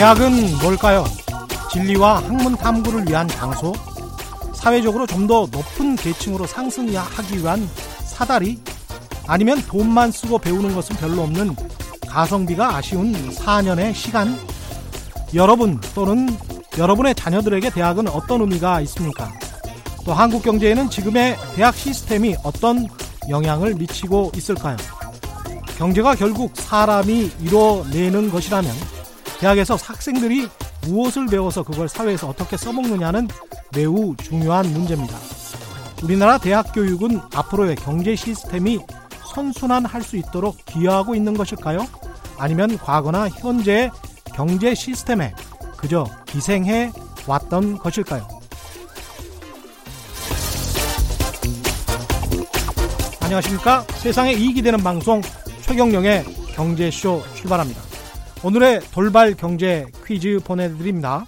대학은 뭘까요? 진리와 학문 탐구를 위한 장소? 사회적으로 좀 더 높은 계층으로 상승하기 위한 사다리? 아니면 돈만 쓰고 배우는 것은 별로 없는 가성비가 아쉬운 4년의 시간? 여러분 또는 여러분의 자녀들에게 대학은 어떤 의미가 있습니까? 또 한국 경제에는 지금의 대학 시스템이 어떤 영향을 미치고 있을까요? 경제가 결국 사람이 이뤄내는 것이라면 대학에서 학생들이 무엇을 배워서 그걸 사회에서 어떻게 써먹느냐는 매우 중요한 문제입니다. 우리나라 대학 교육은 앞으로의 경제 시스템이 선순환할 수 있도록 기여하고 있는 것일까요? 아니면 과거나 현재의 경제 시스템에 그저 기생해 왔던 것일까요? 안녕하십니까? 세상에 이익이 되는 방송 최경령의 경제쇼 출발합니다. 오늘의 돌발 경제 퀴즈 보내드립니다.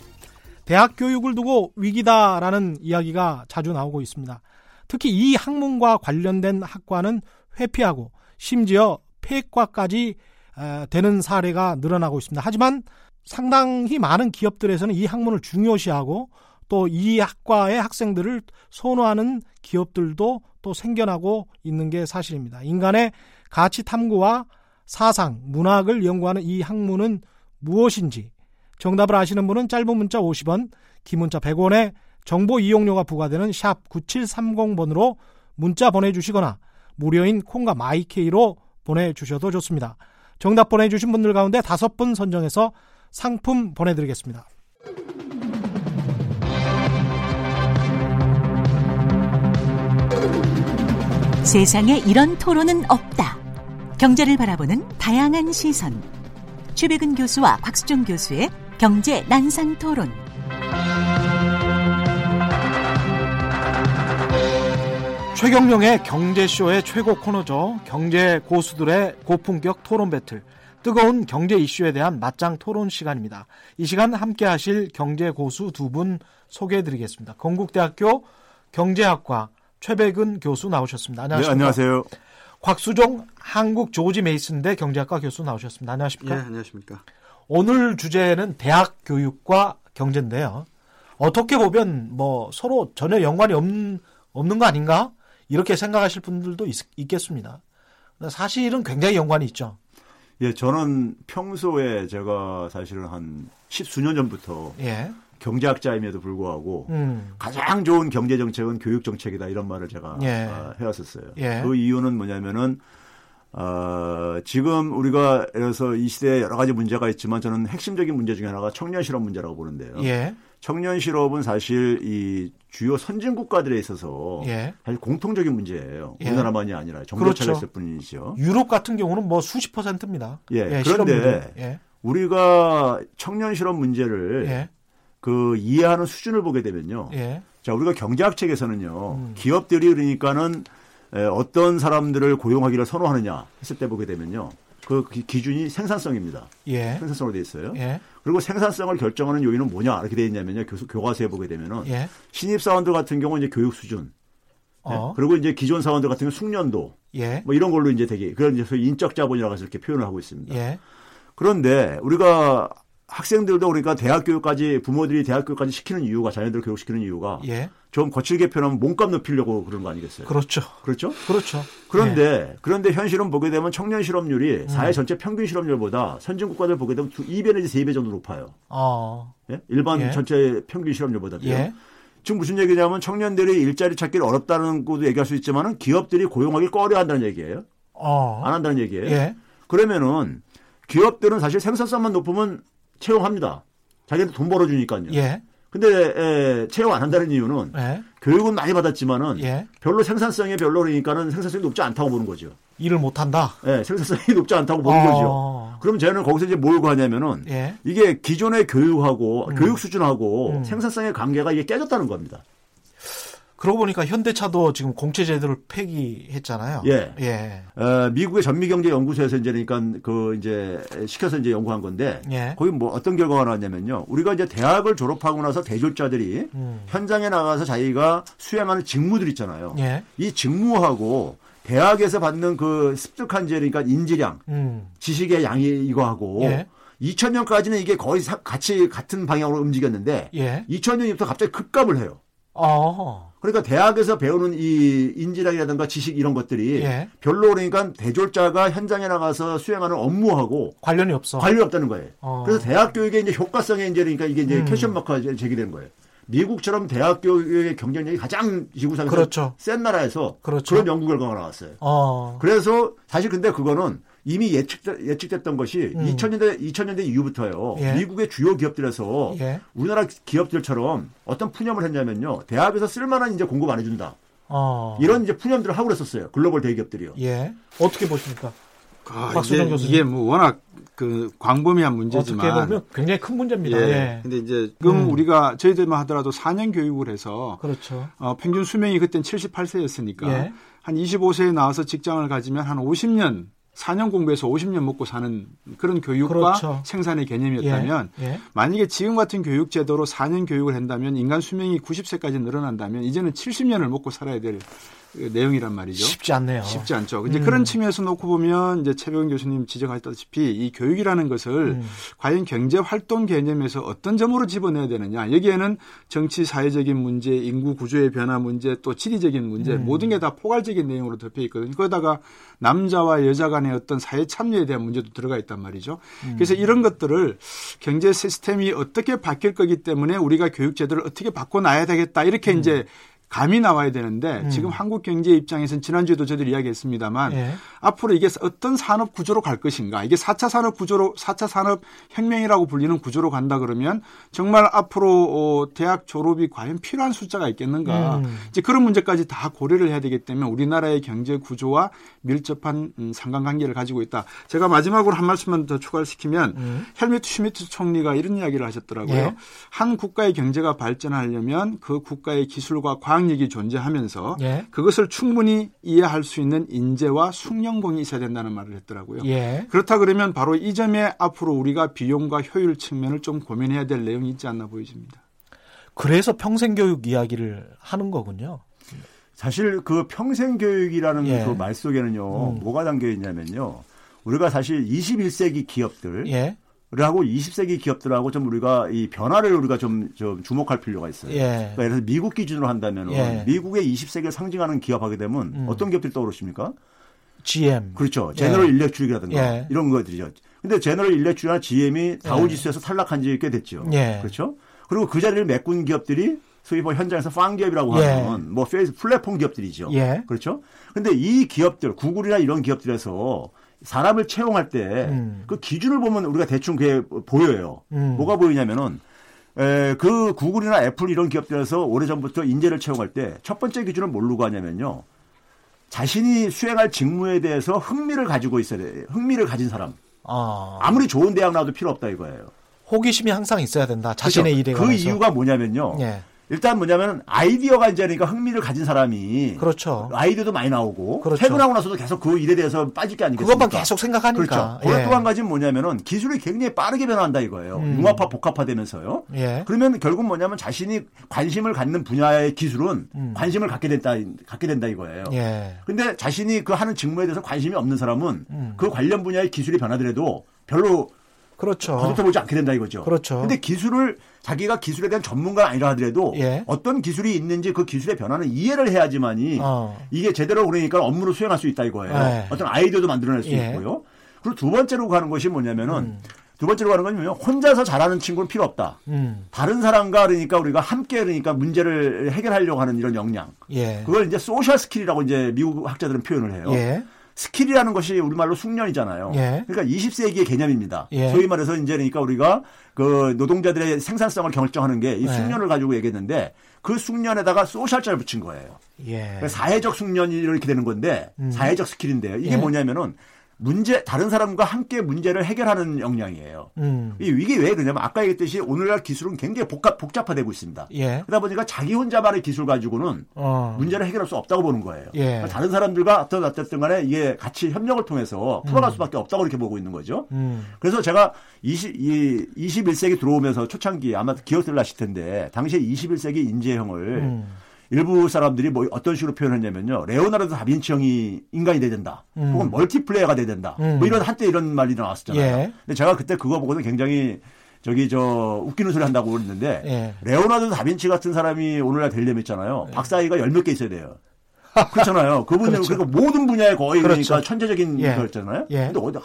대학 교육을 두고 위기다라는 이야기가 자주 나오고 있습니다. 특히 이 학문과 관련된 학과는 회피하고 심지어 폐과까지 되는 사례가 늘어나고 있습니다. 하지만 상당히 많은 기업들에서는 이 학문을 중요시하고 또 이 학과의 학생들을 선호하는 기업들도 또 생겨나고 있는 게 사실입니다. 인간의 가치 탐구와 사상, 문학을 연구하는 이 학문은 무엇인지 정답을 아시는 분은 짧은 문자 50원, 긴 문자 100원에 정보 이용료가 부과되는 샵 9730번으로 문자 보내주시거나 무료인 콩과 마이케이로 보내주셔도 좋습니다. 정답 보내주신 분들 가운데 다섯 분 선정해서 상품 보내드리겠습니다. 세상에 이런 토론은 없다. 경제를 바라보는 다양한 시선. 최백은 교수와 곽수종 교수의 경제 난상 토론. 최경령의 경제쇼의 최고 코너죠. 경제 고수들의 고품격 토론 배틀. 뜨거운 경제 이슈에 대한 맞짱 토론 시간입니다. 이 시간 함께 하실 경제 고수 두 분 소개해 드리겠습니다. 건국대학교 경제학과 최백은 교수 나오셨습니다. 안녕하십니까? 네, 안녕하세요. 곽수종 한국 조지 메이슨대 경제학과 교수 나오셨습니다. 안녕하십니까? 네, 안녕하십니까? 오늘 주제는 대학 교육과 경제인데요. 어떻게 보면 뭐 서로 전혀 연관이 없는, 없는 거 아닌가? 이렇게 생각하실 분들도 있, 겠습니다 사실은 굉장히 연관이 있죠. 예, 저는 평소에 제가 사실은 한 십수년 전부터 예. 경제학자임에도 불구하고 음. 가장 좋은 경제 정책은 교육 정책이다 이런 말을 제가 예. 어, 해왔었어요. 예. 그 이유는 뭐냐면은 어, 지금 우리가 그래서 이 시대에 여러 가지 문제가 있지만 저는 핵심적인 문제 중에 하나가 청년 실업 문제라고 보는데요. 예. 청년 실업은 사실 이 주요 선진 국가들에 있어서 예. 사실 공통적인 문제예요. 예. 우리나라만이 아니라 정부 차렸을 그렇죠. 뿐이죠. 유럽 같은 경우는 뭐 수십 퍼센트입니다. 예. 예 그런데 예. 우리가 청년 실업 문제를 예. 그 이해하는 수준을 보게 되면요. 예. 자, 우리가 경제학 책에서는요. 음. 기업들이 그러니까는 어떤 사람들을 고용하기를 선호하느냐 했을 때 보게 되면요. 그 기준이 생산성입니다. 예. 생산성으로 돼 있어요. 예. 그리고 생산성을 결정하는 요인은 뭐냐 이렇게 돼 있냐면요. 교수 교과서에 보게 되면은 예. 신입 사원들 같은 경우는 이제 교육 수준. 네. 어. 그리고 이제 기존 사원들 같은 경우 숙련도. 예. 뭐 이런 걸로 이제 되게 그런 이제 인적 자본이라고 해서 이렇게 표현을 하고 있습니다. 예. 그런데 우리가 학생들도 그러니까 대학 교육까지 부모들이 대학 교육까지 시키는 이유가 자녀들 교육시키는 이유가 예. 좀 거칠게 표현하면 몸값 높이려고 그런 거 아니겠어요? 그렇죠. 그렇죠? 그렇죠. 그런데 예. 그런데 현실은 보게 되면 청년 실업률이 음. 사회 전체 평균 실업률보다 선진 국가들 보게 되면 2배 내지 3배 정도 높아요. 어. 예? 일반 예. 전체 평균 실업률보다도요. 예. 지금 무슨 얘기냐면 청년들이 일자리 찾기를 어렵다는 것도 얘기할 수 있지만은 기업들이 고용하기 꺼려 한다는 얘기예요. 어. 안 한다는 얘기예요. 예. 그러면은 기업들은 사실 생산성만 높으면 채용합니다. 자기한테 돈 벌어주니까요. 예. 근데 에, 채용 안 한다는 이유는 예. 교육은 많이 받았지만은 예. 별로 생산성이 별로 그러니까는 생산성이 높지 않다고 보는 거죠. 일을 못 한다. 네, 생산성이 높지 않다고 보는 어. 거죠. 그럼 저는 거기서 이제 뭘 구하냐면은 예. 이게 기존의 교육하고 음. 교육 수준하고 음. 생산성의 관계가 이게 깨졌다는 겁니다. 그러고 보니까 현대차도 지금 공채 제도를 폐기했잖아요. 예. 예. 어, 미국의 전미경제연구소에서 이제 그러니까 그 이제 시켜서 이제 연구한 건데 예. 거기 뭐 어떤 결과가 나왔냐면요. 우리가 이제 대학을 졸업하고 나서 대졸자들이 음. 현장에 나가서 자기가 수행하는 직무들 있잖아요. 예. 이 직무하고 대학에서 받는 그 습득한 제 그러니까 인지량, 음. 지식의 양이 이거하고 예. 2000년까지는 이게 거의 사, 같이 같은 방향으로 움직였는데 예. 2000년부터 갑자기 급감을 해요. 어. 그러니까 대학에서 배우는 이 인지력이라든가 지식 이런 것들이 예. 별로 그러니까 대졸자가 현장에 나가서 수행하는 업무하고 관련이 없어. 관련이 없다는 거예요. 어. 그래서 대학 교육의 이제 효과성에 이제 그러니까 이게 이제 음. 캐션 마크가 제기되는 거예요. 미국처럼 대학 교육의 경쟁력이 가장 지구상에서 그렇죠. 센 나라에서 그렇죠. 그런 연구 결과가 나왔어요. 어. 그래서 사실 근데 그거는 이미 예측 예측됐던 것이 음. 2000년대 2000년대 이후부터요. 예. 미국의 주요 기업들에서 예. 우리나라 기업들처럼 어떤 푸념을 했냐면요. 대학에서 쓸만한 이제 공급 안 해준다. 어. 이런 이제 푸념들을 하고 그랬었어요. 글로벌 대기업들이요. 예. 어떻게 보십니까? 아, 박수정 교수님. 이게 뭐 워낙 그 광범위한 문제지만 어떻게 보면 굉장히 큰 문제입니다. 예. 예. 근데 이제 지금 음. 우리가 저희들만 하더라도 4년 교육을 해서 그렇죠. 어, 평균 수명이 그땐 78세였으니까 예. 한 25세에 나와서 직장을 가지면 한 50년 4년 공부해서 50년 먹고 사는 그런 교육과 그렇죠. 생산의 개념이었다면 예, 예. 만약에 지금 같은 교육 제도로 4년 교육을 한다면 인간 수명이 90세까지 늘어난다면 이제는 70년을 먹고 살아야 될 내용이란 말이죠. 쉽지 않네요. 쉽지 않죠. 이제 음. 그런 측면에서 놓고 보면 이제 최병훈 교수님 지적하셨다시피 이 교육이라는 것을 음. 과연 경제 활동 개념에서 어떤 점으로 집어내야 되느냐. 여기에는 정치 사회적인 문제, 인구 구조의 변화 문제, 또 지리적인 문제 음. 모든 게 다 포괄적인 내용으로 덮여 있거든요. 그러다가 남자와 여자 간의 어떤 사회 참여에 대한 문제도 들어가 있단 말이죠. 음. 그래서 이런 것들을 경제 시스템이 어떻게 바뀔 거기 때문에 우리가 교육 제도를 어떻게 바꿔 놔야 되겠다. 이렇게 음. 이제 감이 나와야 되는데 음. 지금 한국 경제 입장에서는 지난주에도 저희들이 이야기했습니다만 예. 앞으로 이게 어떤 산업 구조로 갈 것인가 이게 4차 산업 구조로 4차 산업 혁명이라고 불리는 구조로 간다 그러면 정말 앞으로 어, 대학 졸업이 과연 필요한 숫자가 있겠는가 음. 이제 그런 문제까지 다 고려를 해야 되기 때문에 우리나라의 경제 구조와 밀접한 음, 상관관계를 가지고 있다. 제가 마지막으로 한 말씀만 더 추가를 시키면 음. 헬무트 슈미트 총리가 이런 이야기를 하셨더라고요. 예. 한 국가의 경제가 발전하려면 그 국가의 기술과 과학 영향력이 존재하면서 예. 그것을 충분히 이해할 수 있는 인재와 숙련공이 있어야 된다는 말을 했더라고요. 예. 그렇다 그러면 바로 이 점에 앞으로 우리가 비용과 효율 측면을 좀 고민해야 될 내용이 있지 않나 보여집니다. 그래서 평생교육 이야기를 하는 거군요. 사실 그 평생교육이라는 예. 그말 속에는요, 음. 뭐가 담겨 있냐면요. 우리가 사실 21세기 기업들, 예. 하고 20세기 기업들하고 좀 우리가 이 변화를 우리가 좀, 좀 주목할 필요가 있어요. 예. 그러니까 예를 들어서 미국 기준으로 한다면 예. 미국의 20세기를 상징하는 기업 하게 되면 음. 어떤 기업들이 떠오르십니까? GM. 그렇죠. 제너럴 예. 일렉트릭이라든가 예. 이런 것들이죠. 근데 제너럴 일렉트릭이나 GM이 다우지수에서 예. 탈락한 지 꽤 됐죠. 예. 그렇죠. 그리고 그 자리를 메꾼 기업들이 소위 뭐 현장에서 FANG 기업이라고 예. 하는 뭐 페이스 플랫폼 기업들이죠. 그렇죠. 근데 이 기업들, 구글이나 이런 기업들에서 사람을 채용할 때그 음. 그 기준을 보면 우리가 대충 그게 보여요. 음. 뭐가 보이냐면은 에, 그 구글이나 애플 이런 기업들에서 오래전부터 인재를 채용할 때 첫 번째 기준은 뭘로 가냐면요. 자신이 수행할 직무에 대해서 흥미를 가지고 있어야 돼. 흥미를 가진 사람. 아. 아무리 좋은 대학 나와도 필요 없다 이거예요. 호기심이 항상 있어야 된다. 자신의 그렇죠. 일에 그 이유가 뭐냐면요. 예. 일단 뭐냐면 아이디어가 이제 그러니까 흥미를 가진 사람이 그렇죠. 아이디어도 많이 나오고 그렇죠. 퇴근하고 나서도 계속 그 일에 대해서 빠질 게 아니겠습니까? 그것만 계속 생각하니까. 그렇죠. 예. 또한 가지는 뭐냐면은 기술이 굉장히 빠르게 변화한다 이거예요. 음. 융합화 복합화되면서요. 예. 그러면 결국 뭐냐면 자신이 관심을 갖는 분야의 기술은 음. 관심을 갖게 된다 갖게 된다 이거예요. 예. 근데 자신이 그 하는 직무에 대해서 관심이 없는 사람은 음. 그 관련 분야의 기술이 변화더라도 별로 그렇죠. 거듭해보지 않게 된다 이거죠. 그렇죠. 근데 기술을 자기가 기술에 대한 전문가가 아니라 하더라도 예. 어떤 기술이 있는지 그 기술의 변화는 이해를 해야지만이 어. 이게 제대로 그러니까 업무를 수행할 수 있다 이거예요. 예. 어떤 아이디어도 만들어낼 수 예. 있고요. 그리고 두 번째로 가는 것이 뭐냐면은 음. 두 번째로 가는 건 뭐냐면 혼자서 잘하는 친구는 필요 없다. 음. 다른 사람과 그러니까 우리가 함께 그러니까 문제를 해결하려고 하는 이런 역량. 예. 그걸 이제 social skill이라고 이제 미국 학자들은 표현을 해요. 예. skill이라는 것이 우리말로 숙련이잖아요. 예. 그러니까 20세기의 개념입니다. 예. 소위 말해서 이제 그러니까 우리가 그 노동자들의 생산성을 결정하는 게 이 예. 숙련을 가지고 얘기했는데 그 숙련에다가 social자를 붙인 거예요. 예. 그러니까 사회적 숙련이 이렇게 되는 건데 음. 사회적 skill인데요. 이게 예. 뭐냐면은 문제 다른 사람과 함께 문제를 해결하는 역량이에요. 음. 이게 왜 그러냐면 아까 얘기했듯이 오늘날 기술은 굉장히 복합 복잡화되고 있습니다. 예. 그러다 보니까 자기 혼자만의 기술 가지고는 어. 문제를 해결할 수 없다고 보는 거예요. 예. 그러니까 다른 사람들과 어떤 어쨌든 간에 이게 같이 협력을 통해서 풀어갈 음. 수밖에 없다고 이렇게 보고 있는 거죠. 음. 그래서 제가 20, 이 21세기 들어오면서 초창기 아마 기억들 나실 텐데 당시에 21세기 인재형을 음. 일부 사람들이 뭐 어떤 식으로 표현했냐면요. 레오나르도 다빈치 형이 인간이 돼야 된다. 음. 혹은 멀티플레이어가 돼야 된다. 음. 뭐 이런 한때 이런 말이 나왔었잖아요. 예. 근데 제가 그때 그거 보고는 굉장히 저기 저 웃기는 소리 한다고 그랬는데 예. 레오나르도 다빈치 같은 사람이 오늘날 되려면 있잖아요. 예. 박사학위가 열 몇 개 있어야 돼요. 그렇잖아요. 그분은 그렇죠. 그러니까 모든 분야에 거의 그렇죠. 그러니까 천재적인 예. 거였잖아요. 예. 근데 어디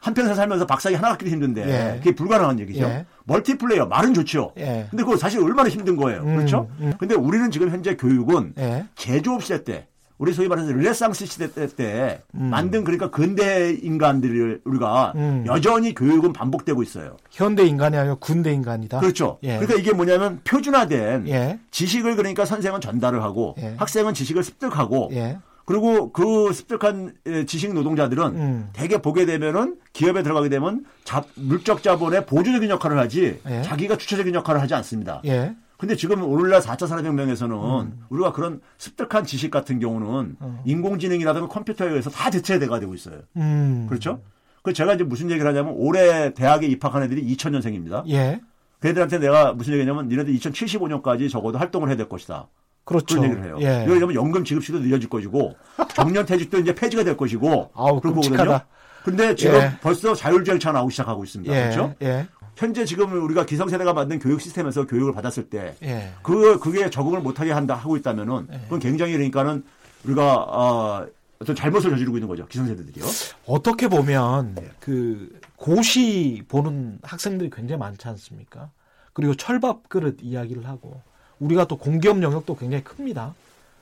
한평생 살면서 박사학위 하나 갖기도 힘든데 예. 그게 불가능한 얘기죠. 예. 멀티플레이어 말은 좋죠. 예. 근데 그거 사실 얼마나 힘든 거예요. 음, 그렇죠? 음. 근데 우리는 지금 현재 교육은 예. 제조업 시대 때 우리 소위 말해서 르네상스 시대 때 음. 만든 그러니까 근대 인간들을 우리가 음. 여전히 교육은 반복되고 있어요. 현대 인간이 아니라 군대 인간이다. 그렇죠. 예. 그러니까 이게 뭐냐면 표준화된 예. 지식을 그러니까 선생은 전달을 하고 예. 학생은 지식을 습득하고 예. 그리고 그 습득한 지식 노동자들은 음. 대개 보게 되면은 기업에 들어가게 되면 자, 물적 자본의 보조적인 역할을 하지 예. 자기가 주체적인 역할을 하지 않습니다. 예. 근데 지금 오늘날 4차 산업혁명에서는 음. 우리가 그런 습득한 지식 같은 경우는 어. 인공지능이라든가 컴퓨터에 의해서 다 대체돼가 되고 있어요. 음. 그렇죠? 그 제가 이제 무슨 얘기를 하냐면 올해 대학에 입학한 애들이 2000년생입니다. 예. 그 애들한테 내가 무슨 얘기냐면 니네들 2075년까지 적어도 활동을 해야 될 것이다. 그렇죠. 그런 얘기를 해요. 예. 왜냐하면 연금 지급 시도 늦어질 것이고 정년퇴직도 이제 폐지가 될 것이고 아우, 그런 거거든요. 근데 지금 예. 벌써 자율주행차 나오기 시작하고 있습니다. 예. 그렇죠? 예. 현재 지금 우리가 기성세대가 만든 교육 시스템에서 교육을 받았을 때, 예. 그, 그게 적응을 못하게 한다, 하고 있다면은, 예. 그건 굉장히 그러니까는 우리가, 어, 어떤 잘못을 저지르고 있는 거죠. 기성세대들이요. 어떻게 보면, 예. 그, 고시 보는 학생들이 굉장히 많지 않습니까? 그리고 철밥 그릇 이야기를 하고, 우리가 또 공기업 영역도 굉장히 큽니다.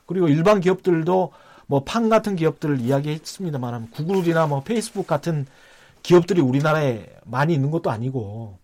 그리고 일반 기업들도 뭐 판 같은 기업들을 이야기했습니다만 구글이나 뭐 페이스북 같은 기업들이 우리나라에 많이 있는 것도 아니고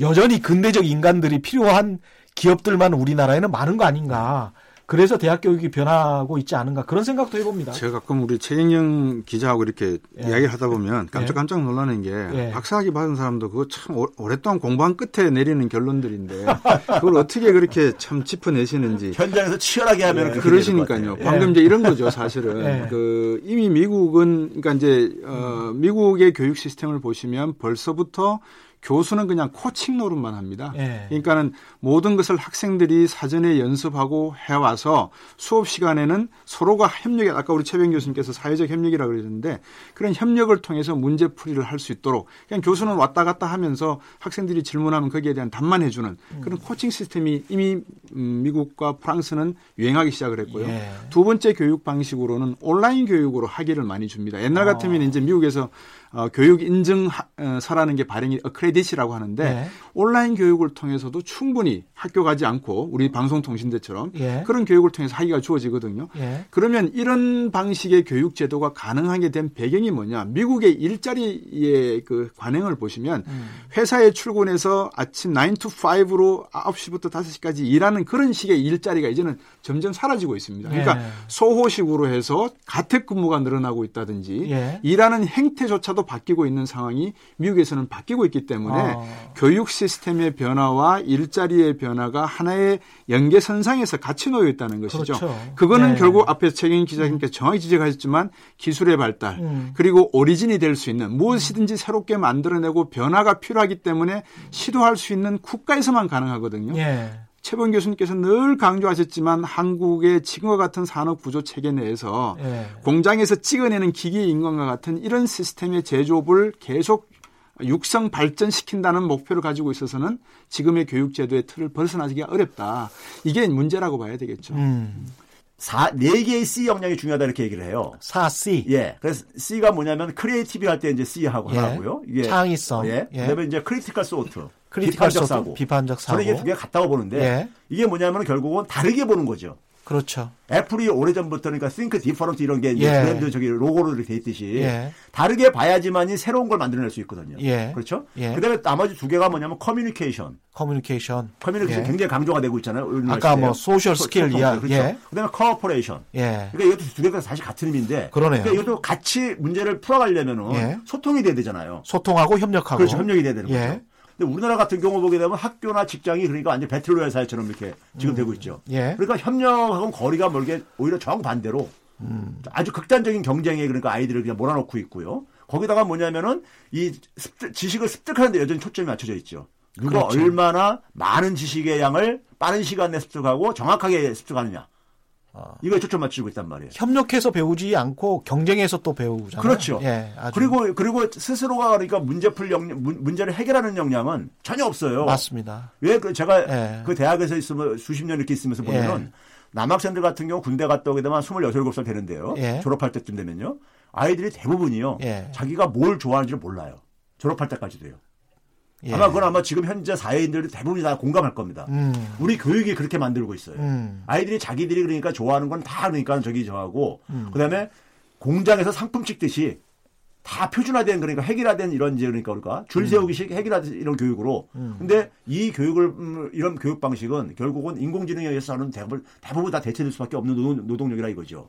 여전히 근대적 인간들이 필요한 기업들만 우리나라에는 많은 거 아닌가. 그래서 대학 교육이 변하고 있지 않은가 그런 생각도 해봅니다. 제가 가끔 우리 최영영 기자하고 이렇게 예. 이야기를 하다 보면 깜짝깜짝 놀라는 게 예. 박사학위 받은 사람도 그거 참 오랫동안 공부한 끝에 내리는 결론들인데 그걸 어떻게 그렇게 참 짚어내시는지 현장에서 치열하게 하면 예. 그러시니까요. 방금 이제 이런 거죠 사실은 예. 그 이미 미국은 그러니까 이제 어, 미국의 교육 시스템을 보시면 벌써부터 교수는 그냥 코칭 노릇만 합니다. 예. 그러니까는 모든 것을 학생들이 사전에 연습하고 해와서 수업 시간에는 서로가 협력이 아까 우리 최병 교수님께서 사회적 협력이라고 그러셨는데 그런 협력을 통해서 문제 풀이를 할 수 있도록 그냥 교수는 왔다 갔다 하면서 학생들이 질문하면 거기에 대한 답만 해주는 음. 그런 코칭 시스템이 이미 음, 미국과 프랑스는 유행하기 시작을 했고요. 예. 두 번째 교육 방식으로는 온라인 교육으로 학위를 많이 줍니다. 옛날 아. 같으면 어. 이제 미국에서 어, 교육 인증서라는 게 발행이 어크레딧이라고 하는데 네. 온라인 교육을 통해서도 충분히 학교 가지 않고 우리 방송통신대처럼 예. 그런 교육을 통해서 학위가 주어지거든요. 예. 그러면 이런 방식의 교육 제도가 가능하게 된 배경이 뭐냐? 미국의 일자리의 그 관행을 보시면 음. 회사에 출근해서 아침 9 to 5로 9시부터 5시까지 일하는 그런 식의 일자리가 이제는 점점 사라지고 있습니다. 그러니까 예. 소호식으로 해서 가택 근무가 늘어나고 있다든지 예. 일하는 행태조차도 바뀌고 있는 상황이 미국에서는 바뀌고 있기 때문에 아. 교육 시스템의 변화와 일자리의 변화가 하나의 연계선상에서 같이 놓여 있다는 것이죠. 그렇죠. 그거는 네. 결국 앞에 최경 기자님께서 정확히 지적하셨지만 기술의 발달 음. 그리고 오리진이 될 수 있는 무엇이든지 새롭게 만들어내고 변화가 필요하기 때문에 시도할 수 있는 국가에서만 가능하거든요. 예. 최범 교수님께서 늘 강조하셨지만 한국의 지금과 같은 산업 구조 체계 내에서 예. 공장에서 찍어내는 기계 인간과 같은 이런 시스템의 제조업을 계속 육성 발전시킨다는 목표를 가지고 있어서는 지금의 교육 제도의 틀을 벗어나기가 어렵다. 이게 문제라고 봐야 되겠죠. 음. 4, 4개의 C 역량이 중요하다 이렇게 얘기를 해요. 4C. 예. 그래서 C가 뭐냐면 creative 할 때 이제 C하고 예. 하고요. 이게 창의성. 예. 예. 그다음에 이제 critical thought. 비판적 사고. 비판적 사고. 저는 이게 두개 같다고 보는데 예. 이게 뭐냐면 결국은 다르게 보는 거죠. 그렇죠. 애플이 오래전부터 그러니까 think different 이런 게 예. 브랜드 저기 로고로 이렇게 돼 있듯이 예. 다르게 봐야지만이 새로운 걸 만들어낼 수 있거든요. 예. 그렇죠? 예. 그다음에 나머지 두 개가 뭐냐면 커뮤니케이션. 커뮤니케이션. 커뮤니케이션 예. 굉장히 강조가 되고 있잖아요. 아까 뭐 social skill 이야. 그렇죠. 예. 그다음에 cooperation. 예. 그러니까 이것도 두 개가 사실 같은 의미인데. 그러네요. 그러니까 이것도 같이 문제를 풀어가려면은 소통이 돼야 되잖아요. 소통하고 협력하고. 그렇죠. 협력이 돼야 되는 거죠. 근데 우리나라 같은 경우 보게 되면 학교나 직장이 그러니까 완전 배틀로얄 사회처럼 이렇게 지금 음. 되고 있죠. 예. 그러니까 협력하고는 거리가 멀게 오히려 정반대로 음. 아주 극단적인 경쟁에 그러니까 아이들을 그냥 몰아넣고 있고요. 거기다가 뭐냐면은 이 습득, 지식을 습득하는데 여전히 초점이 맞춰져 있죠. 누가 그렇죠. 얼마나 많은 지식의 양을 빠른 시간 내에 습득하고 정확하게 습득하느냐. 어. 이걸 초점 맞추고 있단 말이에요. 협력해서 배우지 않고 경쟁해서 또 배우잖아요. 그렇죠. 예, 그리고 그리고 스스로가 그러니까 문제 풀 역량, 문제를 해결하는 역량은 전혀 없어요. 맞습니다. 왜 그 제가 예. 그 대학에서 있으면 수십 년 이렇게 있으면서 보면은 예. 남학생들 같은 경우 군대 갔다 오게 되면 26, 7살 되는데요. 예. 졸업할 때쯤 되면요. 아이들이 대부분이요. 예. 자기가 뭘 좋아하는지를 몰라요. 졸업할 때까지도요. 예. 아마 그건 아마 지금 현재 사회인들이 대부분이 다 공감할 겁니다. 음. 우리 교육이 그렇게 만들고 있어요. 음. 아이들이 자기들이 그러니까 좋아하는 건 다 그러니까 저기 저하고 음. 그다음에 공장에서 상품 찍듯이 다 표준화된 그러니까 해결화된 이런 이제 그러니까 우리가 줄 음. 세우기식 해결화된 이런 교육으로 음. 근데 이 교육을 음, 이런 교육 방식은 결국은 인공지능에 의해서 하는 대부분 대부분 다 대체될 수밖에 없는 노동 력이라 이거죠.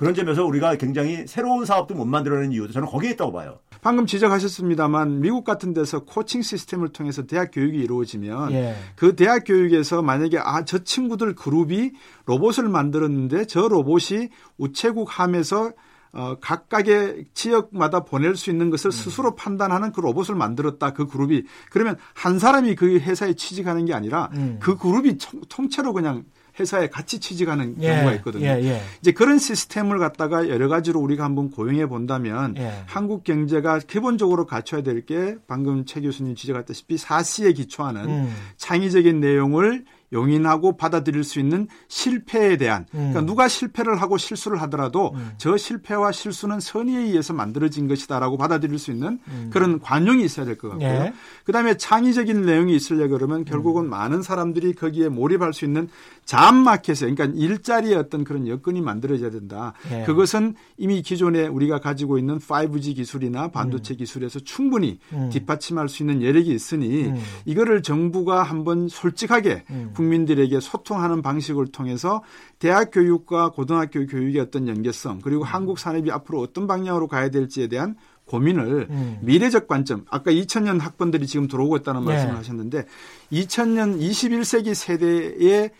그런 점에서 우리가 굉장히 새로운 사업도 못 만들어내는 이유도 저는 거기에 있다고 봐요. 방금 지적하셨습니다만 미국 같은 데서 코칭 시스템을 통해서 대학 교육이 이루어지면 예. 그 대학 교육에서 만약에 아 저 친구들 그룹이 로봇을 만들었는데 저 로봇이 우체국 함에서 어, 각각의 지역마다 보낼 수 있는 것을 음. 스스로 판단하는 그 로봇을 만들었다. 그 그룹이. 그러면 한 사람이 그 회사에 취직하는 게 아니라 음. 그 그룹이 총, 통째로 그냥 회사에 같이 취직하는 예, 경우가 있거든요. 예, 예. 이제 그런 시스템을 갖다가 여러 가지로 우리가 한번 고용해 본다면 예. 한국 경제가 기본적으로 갖춰야 될 게 방금 최 교수님 지적했다시피 사시에 기초하는 음. 창의적인 내용을 용인하고 받아들일 수 있는 실패에 대한 그러니까 음. 누가 실패를 하고 실수를 하더라도 음. 저 실패와 실수는 선의에 의해서 만들어진 것이다라고 받아들일 수 있는 음. 그런 관용이 있어야 될 것 같고요. 예. 그다음에 창의적인 내용이 있으려 그러면 결국은 음. 많은 사람들이 거기에 몰입할 수 있는 잡마켓에 그러니까 일자리의 어떤 그런 여건이 만들어져야 된다. 예. 그것은 이미 기존에 우리가 가지고 있는 5G 기술이나 반도체 음. 기술에서 충분히 음. 뒷받침할 수 있는 여력이 있으니 이거를 정부가 한번 솔직하게 국민들에게 소통하는 방식을 통해서 대학 교육과 고등학교 교육의 어떤 연계성 그리고 음. 한국 산업이 앞으로 어떤 방향으로 가야 될지에 대한 고민을 음. 미래적 관점 아까 2000년 학번들이 지금 들어오고 있다는 네. 말씀을 하셨는데 2000년 21세기 세대의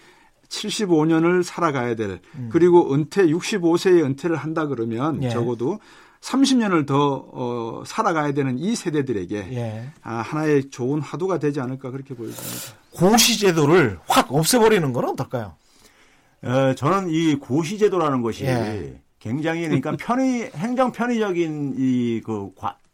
75년을 살아가야 될 음. 그리고 은퇴 65세에 은퇴를 한다 그러면 예. 적어도 30년을 더 어, 살아가야 되는 이 세대들에게 예. 아, 하나의 좋은 화두가 되지 않을까 그렇게 보여집니다. 고시제도를 확 없애버리는 건 어떨까요? 어, 저는 이 고시제도라는 것이 예. 굉장히 그러니까 편의 행정 편의적인 이그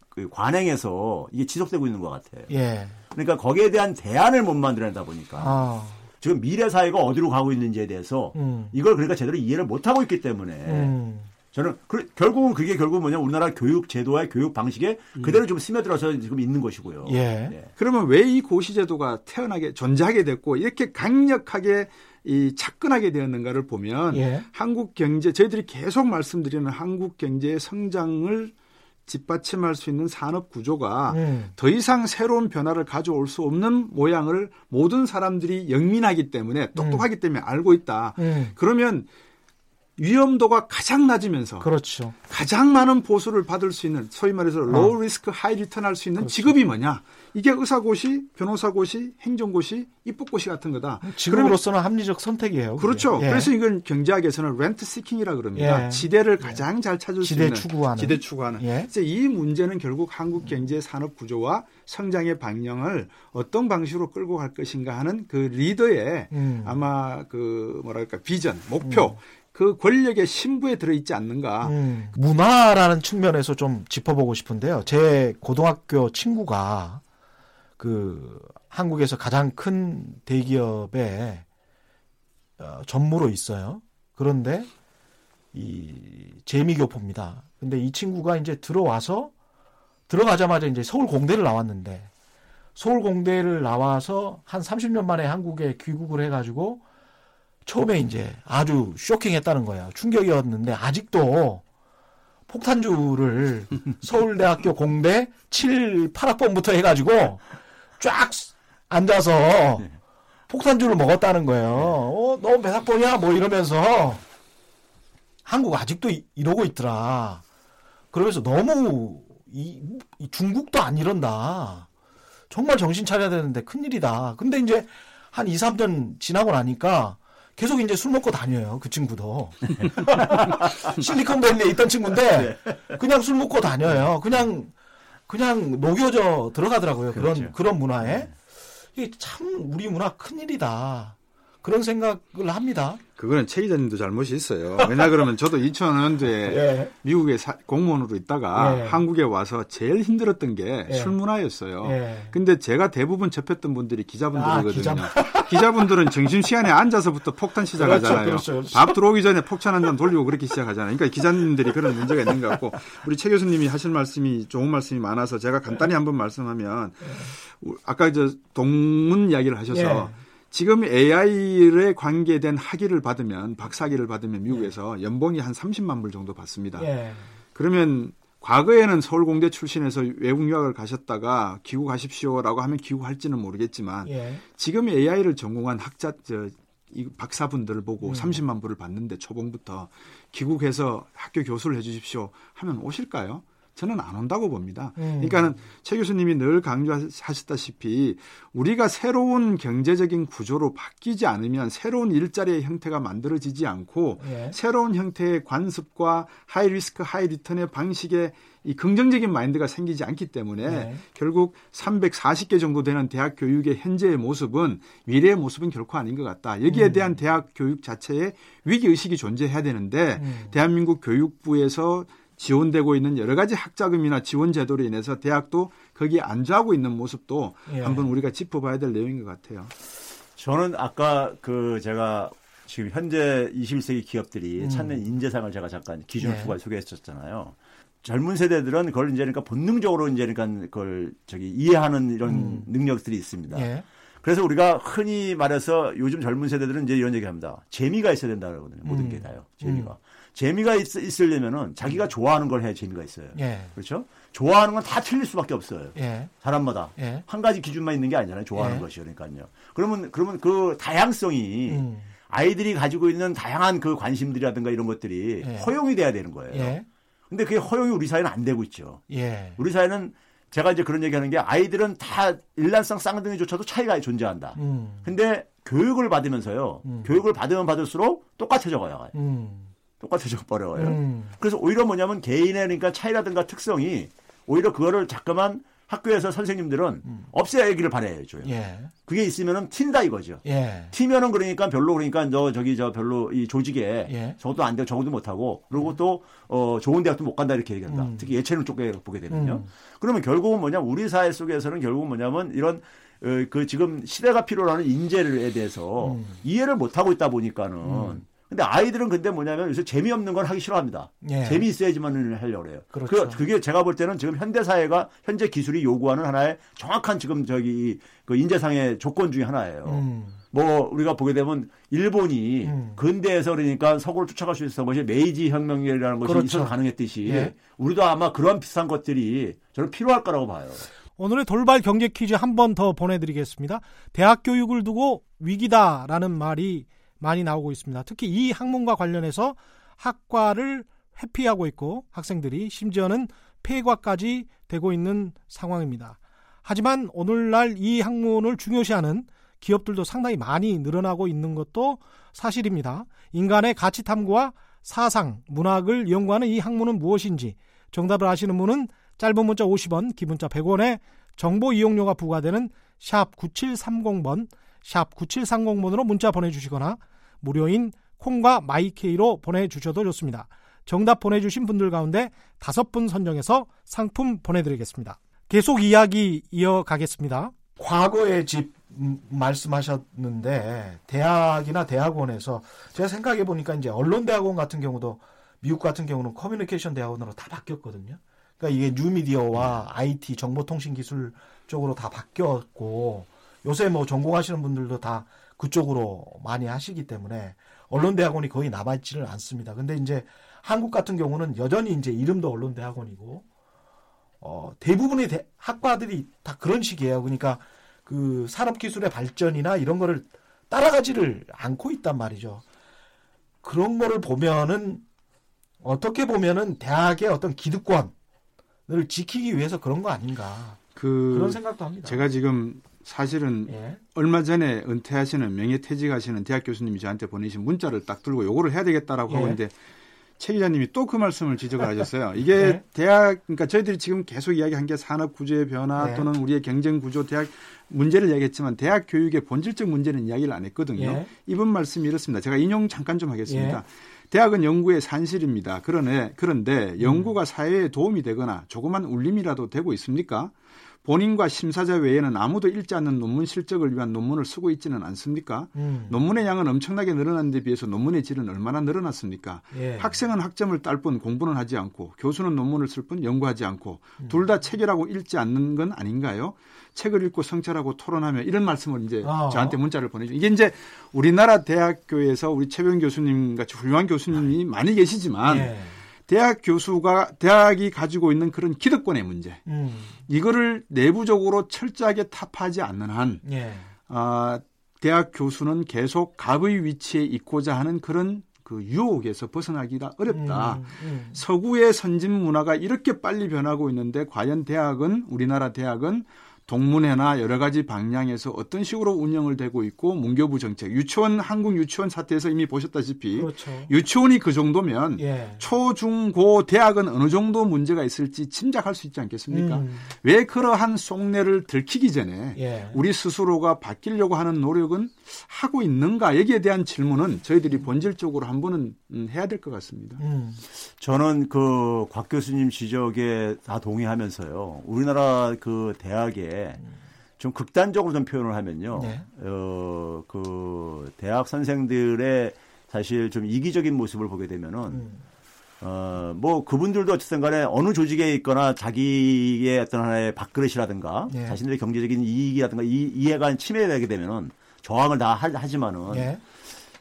그 관행에서 이게 지속되고 있는 것 같아요. 예. 그러니까 거기에 대한 대안을 못 만들어내다 보니까 아. 지금 미래 사회가 어디로 가고 있는지에 대해서 음. 이걸 그러니까 제대로 이해를 못 하고 있기 때문에 음. 저는 그, 결국은 그게 결국 뭐냐 우리나라 교육 제도와 교육 방식에 음. 그대로 좀 스며들어서 지금 있는 것이고요. 예. 예. 그러면 왜 이 고시 제도가 태어나게 존재하게 됐고 이렇게 강력하게 이 착근하게 되었는가를 보면 예. 한국 경제 저희들이 계속 말씀드리는 한국 경제의 성장을 뒷받침할 수 있는 산업 구조가 음. 더 이상 새로운 변화를 가져올 수 없는 모양을 모든 사람들이 영민하기 때문에 똑똑하기 음. 때문에 알고 있다. 음. 그러면 위험도가 가장 낮으면서 그렇죠. 가장 많은 보수를 받을 수 있는 소위 말해서 low risk high return 할 수 있는 그렇죠. 직업이 뭐냐? 이게 의사고시, 변호사고시, 행정고시, 입법고시 같은 거다. 직업으로서는 합리적 선택이에요. 그렇죠. 예. 그래서 이건 경제학에서는 렌트 시킹이라 그럽니다. 예. 지대를 예. 가장 잘 찾을 지대 수 있는 추구하는. 지대 추구하는. 예. 그래서 이 문제는 결국 한국 경제 산업 구조와 성장의 방향을 어떤 방식으로 끌고 갈 것인가 하는 그 리더의 음. 아마 그 뭐랄까 비전, 목표 음. 그 권력의 신부에 들어있지 않는가. 음, 문화라는 측면에서 좀 짚어보고 싶은데요. 제 고등학교 친구가 그 한국에서 가장 큰 대기업에 어, 전무로 있어요. 그런데 이 재미교포입니다. 근데 이 친구가 이제 들어와서 들어가자마자 이제 서울 공대를 나왔는데 서울 공대를 나와서 한 30년 만에 한국에 귀국을 해가지고 처음에 이제 아주 쇼킹했다는 거야. 충격이었는데 아직도 폭탄주를 서울대학교 공대 7, 8학번부터 해가지고 쫙 앉아서 폭탄주를 먹었다는 거예요. 어, 너몇 학번이야? 뭐 이러면서 한국 아직도 이 러고 있더라. 그러면서 너무 이, 이 중국도 안 이런다. 정말 정신 차려야 되는데 큰일이다. 근데 이제 한 2, 3년 지나고 나니까 계속 이제 술 먹고 다녀요. 그 친구도. 실리콘밸리에 있던 친구인데 그냥 술 먹고 다녀요. 그냥 그냥 녹여져 들어가더라고요. 그런 그렇죠. 그런 문화에. 이게 참 우리 문화 큰일이다. 그런 생각을 합니다. 그거는 최 기자님도 잘못이 있어요. 왜냐 그러면 저도 2000년도에 예. 미국에 사, 공무원으로 있다가 예. 한국에 와서 제일 힘들었던 게 예. 술문화였어요. 예. 근데 제가 대부분 접했던 분들이 기자분들이거든요. 아, 기자. 분들은 점심시간에 앉아서부터 폭탄 시작하잖아요. 그렇죠, 그렇죠, 그렇죠. 밥 들어오기 전에 폭탄 한 잔 돌리고 그렇게 시작하잖아요. 그러니까 기자님들이 그런 문제가 있는 것 같고 우리 최 교수님이 하실 말씀이 좋은 말씀이 많아서 제가 간단히 한번 말씀하면 예. 아까 저 동문 이야기를 하셔서 예. 지금 AI에 관계된 학위를 받으면 박사학위를 받으면 미국에서 예. 연봉이 한 30만 불 정도 받습니다. 예. 그러면 과거에는 서울공대 출신에서 외국 유학을 가셨다가 귀국하십시오라고 하면 귀국할지는 모르겠지만 예. 지금 AI를 전공한 학자 저, 이 박사분들을 보고 음. 30만 불을 받는데 초봉부터 귀국해서 학교 교수를 해주십시오 하면 오실까요? 저는 안 온다고 봅니다. 음. 그러니까는 최 교수님이 늘 강조하셨다시피 우리가 새로운 경제적인 구조로 바뀌지 않으면 새로운 일자리의 형태가 만들어지지 않고 예. 새로운 형태의 관습과 high risk high return의 방식의 이 긍정적인 마인드가 생기지 않기 때문에 네. 결국 340개 정도 되는 대학 교육의 현재의 모습은 미래의 모습은 결코 아닌 것 같다. 여기에 음. 대한 대학 교육 자체에 위기 의식이 존재해야 되는데 음. 대한민국 교육부에서 지원되고 있는 여러 가지 학자금이나 지원 제도로 인해서 대학도 거기에 안주하고 있는 모습도 예. 한번 우리가 짚어봐야 될 내용인 것 같아요. 저는 아까 그 제가 지금 현재 21세기 기업들이 음. 찾는 인재상을 제가 잠깐 기준을 두고 예. 소개했었잖아요. 젊은 세대들은 그걸 이제 그러니까 본능적으로 이제 그러니까 그걸 저기 이해하는 이런 음. 능력들이 있습니다. 예. 그래서 우리가 흔히 말해서 요즘 젊은 세대들은 이제 이런 얘기 합니다. 재미가 있어야 된다 그러거든요. 모든 음. 게 다요. 재미가. 음. 재미가 있, 으려면은 자기가 좋아하는 걸 해야 재미가 있어요. 예. 그렇죠? 좋아하는 건 다 틀릴 수밖에 없어요. 예. 사람마다 예. 한 가지 기준만 있는 게 아니잖아요. 좋아하는 예. 것이 그러니까요. 그러면 그러면 그 다양성이 음. 아이들이 가지고 있는 다양한 그 관심들이라든가 이런 것들이 예. 허용이 돼야 되는 거예요. 예. 근데 그게 허용이 우리 사회는 안 되고 있죠. 우리 사회는 제가 이제 그런 얘기하는 게 아이들은 다 일란성 쌍둥이조차도 차이가 존재한다. 음. 근데 교육을 받으면서요. 음. 교육을 받으면 받을수록 똑같아져 가요. 음. 똑같아져 버려요. 음. 그래서 오히려 뭐냐면 개인의 그러니까 차이라든가 특성이 오히려 그거를 자꾸만 학교에서 선생님들은 음. 없애야기를 바라야죠. 예. 그게 있으면은 튄다 이거죠. 예. 튀면은 그러니까 별로 그러니까 너 저기 저 별로 이 조직에 예. 저것도 안 되고 저것도 못 하고 그리고 음. 또 어, 좋은 대학도 못 간다 이렇게 얘기한다. 음. 특히 예체능 쪽에 보게 되면요. 음. 그러면 결국은 뭐냐 우리 사회 속에서는 결국은 뭐냐면 이런 어, 그 지금 시대가 필요로 하는 인재에 대해서 음. 이해를 못 하고 있다 보니까는 음. 근데 아이들은 근데 뭐냐면 요새 재미없는 걸 하기 싫어합니다. 예. 재미있어야지만을 하려고 그래요. 그렇죠. 그, 그게 제가 볼 때는 지금 현대 사회가 현재 기술이 요구하는 하나의 정확한 지금 저기 그 인재상의 조건 중에 하나예요. 음. 뭐 우리가 보게 되면 일본이 음. 근대에서 그러니까 서구를 쫓아갈 수 있었던 것이 메이지 혁명이라는 것이 그렇죠. 있어서 가능했듯이 예. 우리도 아마 그런 비슷한 것들이 저는 필요할 거라고 봐요. 오늘의 돌발 경제 퀴즈 한 번 더 보내드리겠습니다. 대학 교육을 두고 위기다라는 말이 많이 나오고 있습니다. 특히 이 학문과 관련해서 학과를 회피하고 있고 학생들이 심지어는 폐과까지 되고 있는 상황입니다. 하지만 오늘날 이 학문을 중요시하는 기업들도 상당히 많이 늘어나고 있는 것도 사실입니다. 인간의 가치 탐구와 사상, 문학을 연구하는 이 학문은 무엇인지 정답을 아시는 분은 짧은 문자 50원, 기본자 100원에 정보 이용료가 부과되는 샵 9730번 샵 9730번으로 문자 보내주시거나 무료인 콩과 마이케이로 보내주셔도 좋습니다. 정답 보내주신 분들 가운데 다섯 분 선정해서 상품 보내드리겠습니다. 계속 이야기 이어가겠습니다. 과거의 집 말씀하셨는데 대학이나 대학원에서 제가 생각해 보니까 이제 언론대학원 같은 경우도 미국 같은 경우는 커뮤니케이션 대학원으로 다 바뀌었거든요. 그러니까 이게 뉴미디어와 IT 정보통신 기술 쪽으로 다 바뀌었고 요새 뭐 전공하시는 분들도 다 그쪽으로 많이 하시기 때문에 언론대학원이 거의 남아있지를 않습니다. 근데 이제 한국 같은 경우는 여전히 이제 이름도 언론대학원이고 어, 대부분의 대, 학과들이 다 그런 식이에요. 그러니까 그 산업기술의 발전이나 이런 거를 따라가지를 않고 있단 말이죠. 그런 거를 보면은 어떻게 보면은 대학의 어떤 기득권을 지키기 위해서 그런 거 아닌가. 그 그런 생각도 합니다. 제가 지금 사실은 예. 얼마 전에 은퇴하시는 명예퇴직하시는 대학 교수님이 저한테 보내신 문자를 딱 들고 요거를 해야 되겠다라고 예. 하고 있는데 최 기자님이 또 그 말씀을 지적을 하셨어요. 이게 네. 대학 그러니까 저희들이 지금 계속 이야기한 게 산업 구조의 변화 네. 또는 우리의 경쟁 구조 대학 문제를 얘기했지만 대학 교육의 본질적 문제는 이야기를 안 했거든요. 예. 이분 말씀이 이렇습니다. 제가 인용 잠깐 좀 하겠습니다. 예. 대학은 연구의 산실입니다. 그러네, 그런데 연구가 사회에 도움이 되거나 조그만 울림이라도 되고 있습니까? 본인과 심사자 외에는 아무도 읽지 않는 논문 실적을 위한 논문을 쓰고 있지는 않습니까? 음. 논문의 양은 엄청나게 늘어난 데 비해서 논문의 질은 얼마나 늘어났습니까? 예. 학생은 학점을 딸 뿐 공부는 하지 않고 교수는 논문을 쓸 뿐 연구하지 않고 음. 둘다 체결하고 읽지 않는 건 아닌가요? 책을 읽고 성찰하고 토론하며 이런 말씀을 이제 아. 저한테 문자를 보내죠. 이게 이제 우리나라 대학교에서 우리 최병 교수님 같이 훌륭한 교수님이 많이 계시지만 예. 대학 교수가 대학이 가지고 있는 그런 기득권의 문제 음. 이거를 내부적으로 철저하게 타파하지 않는 한 예. 아, 대학 교수는 계속 갑의 위치에 있고자 하는 그런 그 유혹에서 벗어나기가 어렵다. 음, 음. 서구의 선진 문화가 이렇게 빨리 변하고 있는데 과연 대학은 우리나라 대학은 동문회나 여러 가지 방향에서 어떤 식으로 운영을 되고 있고 문교부 정책, 유치원 한국 유치원 사태에서 이미 보셨다시피 그렇죠. 유치원이 그 정도면 예. 초, 중, 고 대학은 어느 정도 문제가 있을지 짐작할 수 있지 않겠습니까? 음. 왜 그러한 속내를 들키기 전에 예. 우리 스스로가 바뀌려고 하는 노력은 하고 있는가 여기에 대한 질문은 저희들이 본질적으로 한 번은 음, 해야 될 것 같습니다. 음. 저는 그 곽 교수님 지적에 다 동의하면서요. 우리나라 그 대학에 좀 극단적으로 좀 표현을 하면요. 네. 어, 그 대학 선생들의 사실 좀 이기적인 모습을 보게 되면은 음. 어, 뭐 그분들도 어쨌든 간에 어느 조직에 있거나 자기의 어떤 하나의 밥그릇이라든가 네. 자신들의 경제적인 이익이라든가 이, 이해가 침해되게 되면은 저항을 다 하 지만은 예.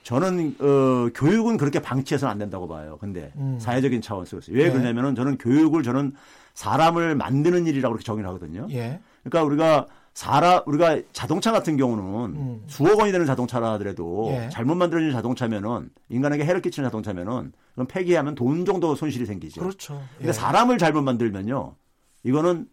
저는 어, 교육은 그렇게 방치해서는 안 된다고 봐요. 근데 음. 사회적인 차원 속에서 왜 예. 그러냐면은 저는 교육을 저는 사람을 만드는 일이라고 그렇게 정의를 하거든요. 예. 그러니까 우리가 사람 우리가 자동차 같은 경우는 음. 수억 원이 되는 자동차라 하더라도 예. 잘못 만들어진 자동차면은 인간에게 해를 끼치는 자동차면은 그럼 폐기하면 돈 정도 손실이 생기죠. 그렇죠. 근데 예. 사람을 잘못 만들면요. 이거는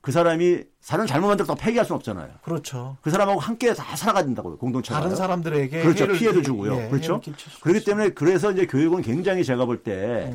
그 사람이 사람 잘못 만들었다고 폐기할 수는 없잖아요. 그렇죠. 그 사람하고 함께 다 살아가야 된다고요. 공동체가. 다른 사람들에게 그렇죠. 피해도 주고요. 예, 그렇죠. 그렇기 때문에 그래서 이제 교육은 굉장히 제가 볼 때,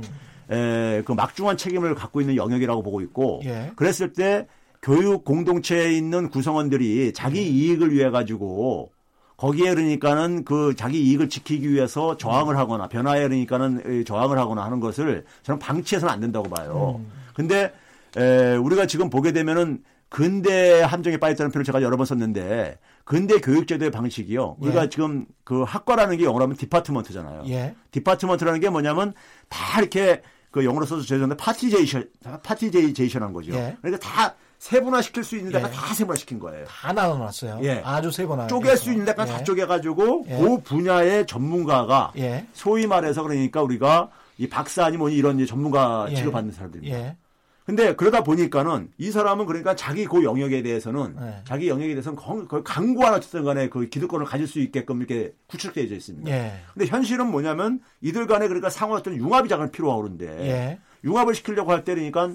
음. 에, 그 막중한 책임을 갖고 있는 영역이라고 보고 있고, 예. 그랬을 때 교육 공동체에 있는 구성원들이 자기 음. 이익을 위해 가지고 거기에 그러니까는 그 자기 이익을 지키기 위해서 저항을 하거나 변화에 그러니까는 저항을 하거나 하는 것을 저는 방치해서는 안 된다고 봐요. 음. 근데 에, 우리가 지금 보게 되면은 근대 함정에 빠졌다는 표현을 제가 여러 번 썼는데 근대 교육제도의 방식이요. 우리가 예. 지금 그 학과라는 게 영어로 하면 department잖아요. 예. department라는 게 뭐냐면 다 이렇게 그 영어로 써서 죄송한데 partization partization한 거죠. 예. 그러니까 다 세분화 시킬 수 있는 데가 예. 다 세분화 시킨 거예요. 다 나눠놨어요. 예. 아주 세분화. 쪼갤 수 있는 데가 다 예. 쪼개가지고 예. 그 분야의 전문가가 예. 소위 말해서 그러니까 우리가 이 박사 아니면 이런 전문가 취급받는 사람들입니다. 근데 그러다 보니까는 이 사람은 그러니까 자기 그 영역에 대해서는 네. 자기 영역에 대해서는 거의 강구 하나 어쨌든 간에 그 기득권을 가질 수 있게끔 이렇게 구축되어 있습니다. 예. 근데 현실은 뭐냐면 이들 간에 그러니까 상호 어떤 융합이 잠깐 필요하고 그런데 예. 융합을 시키려고 할 때 그러니까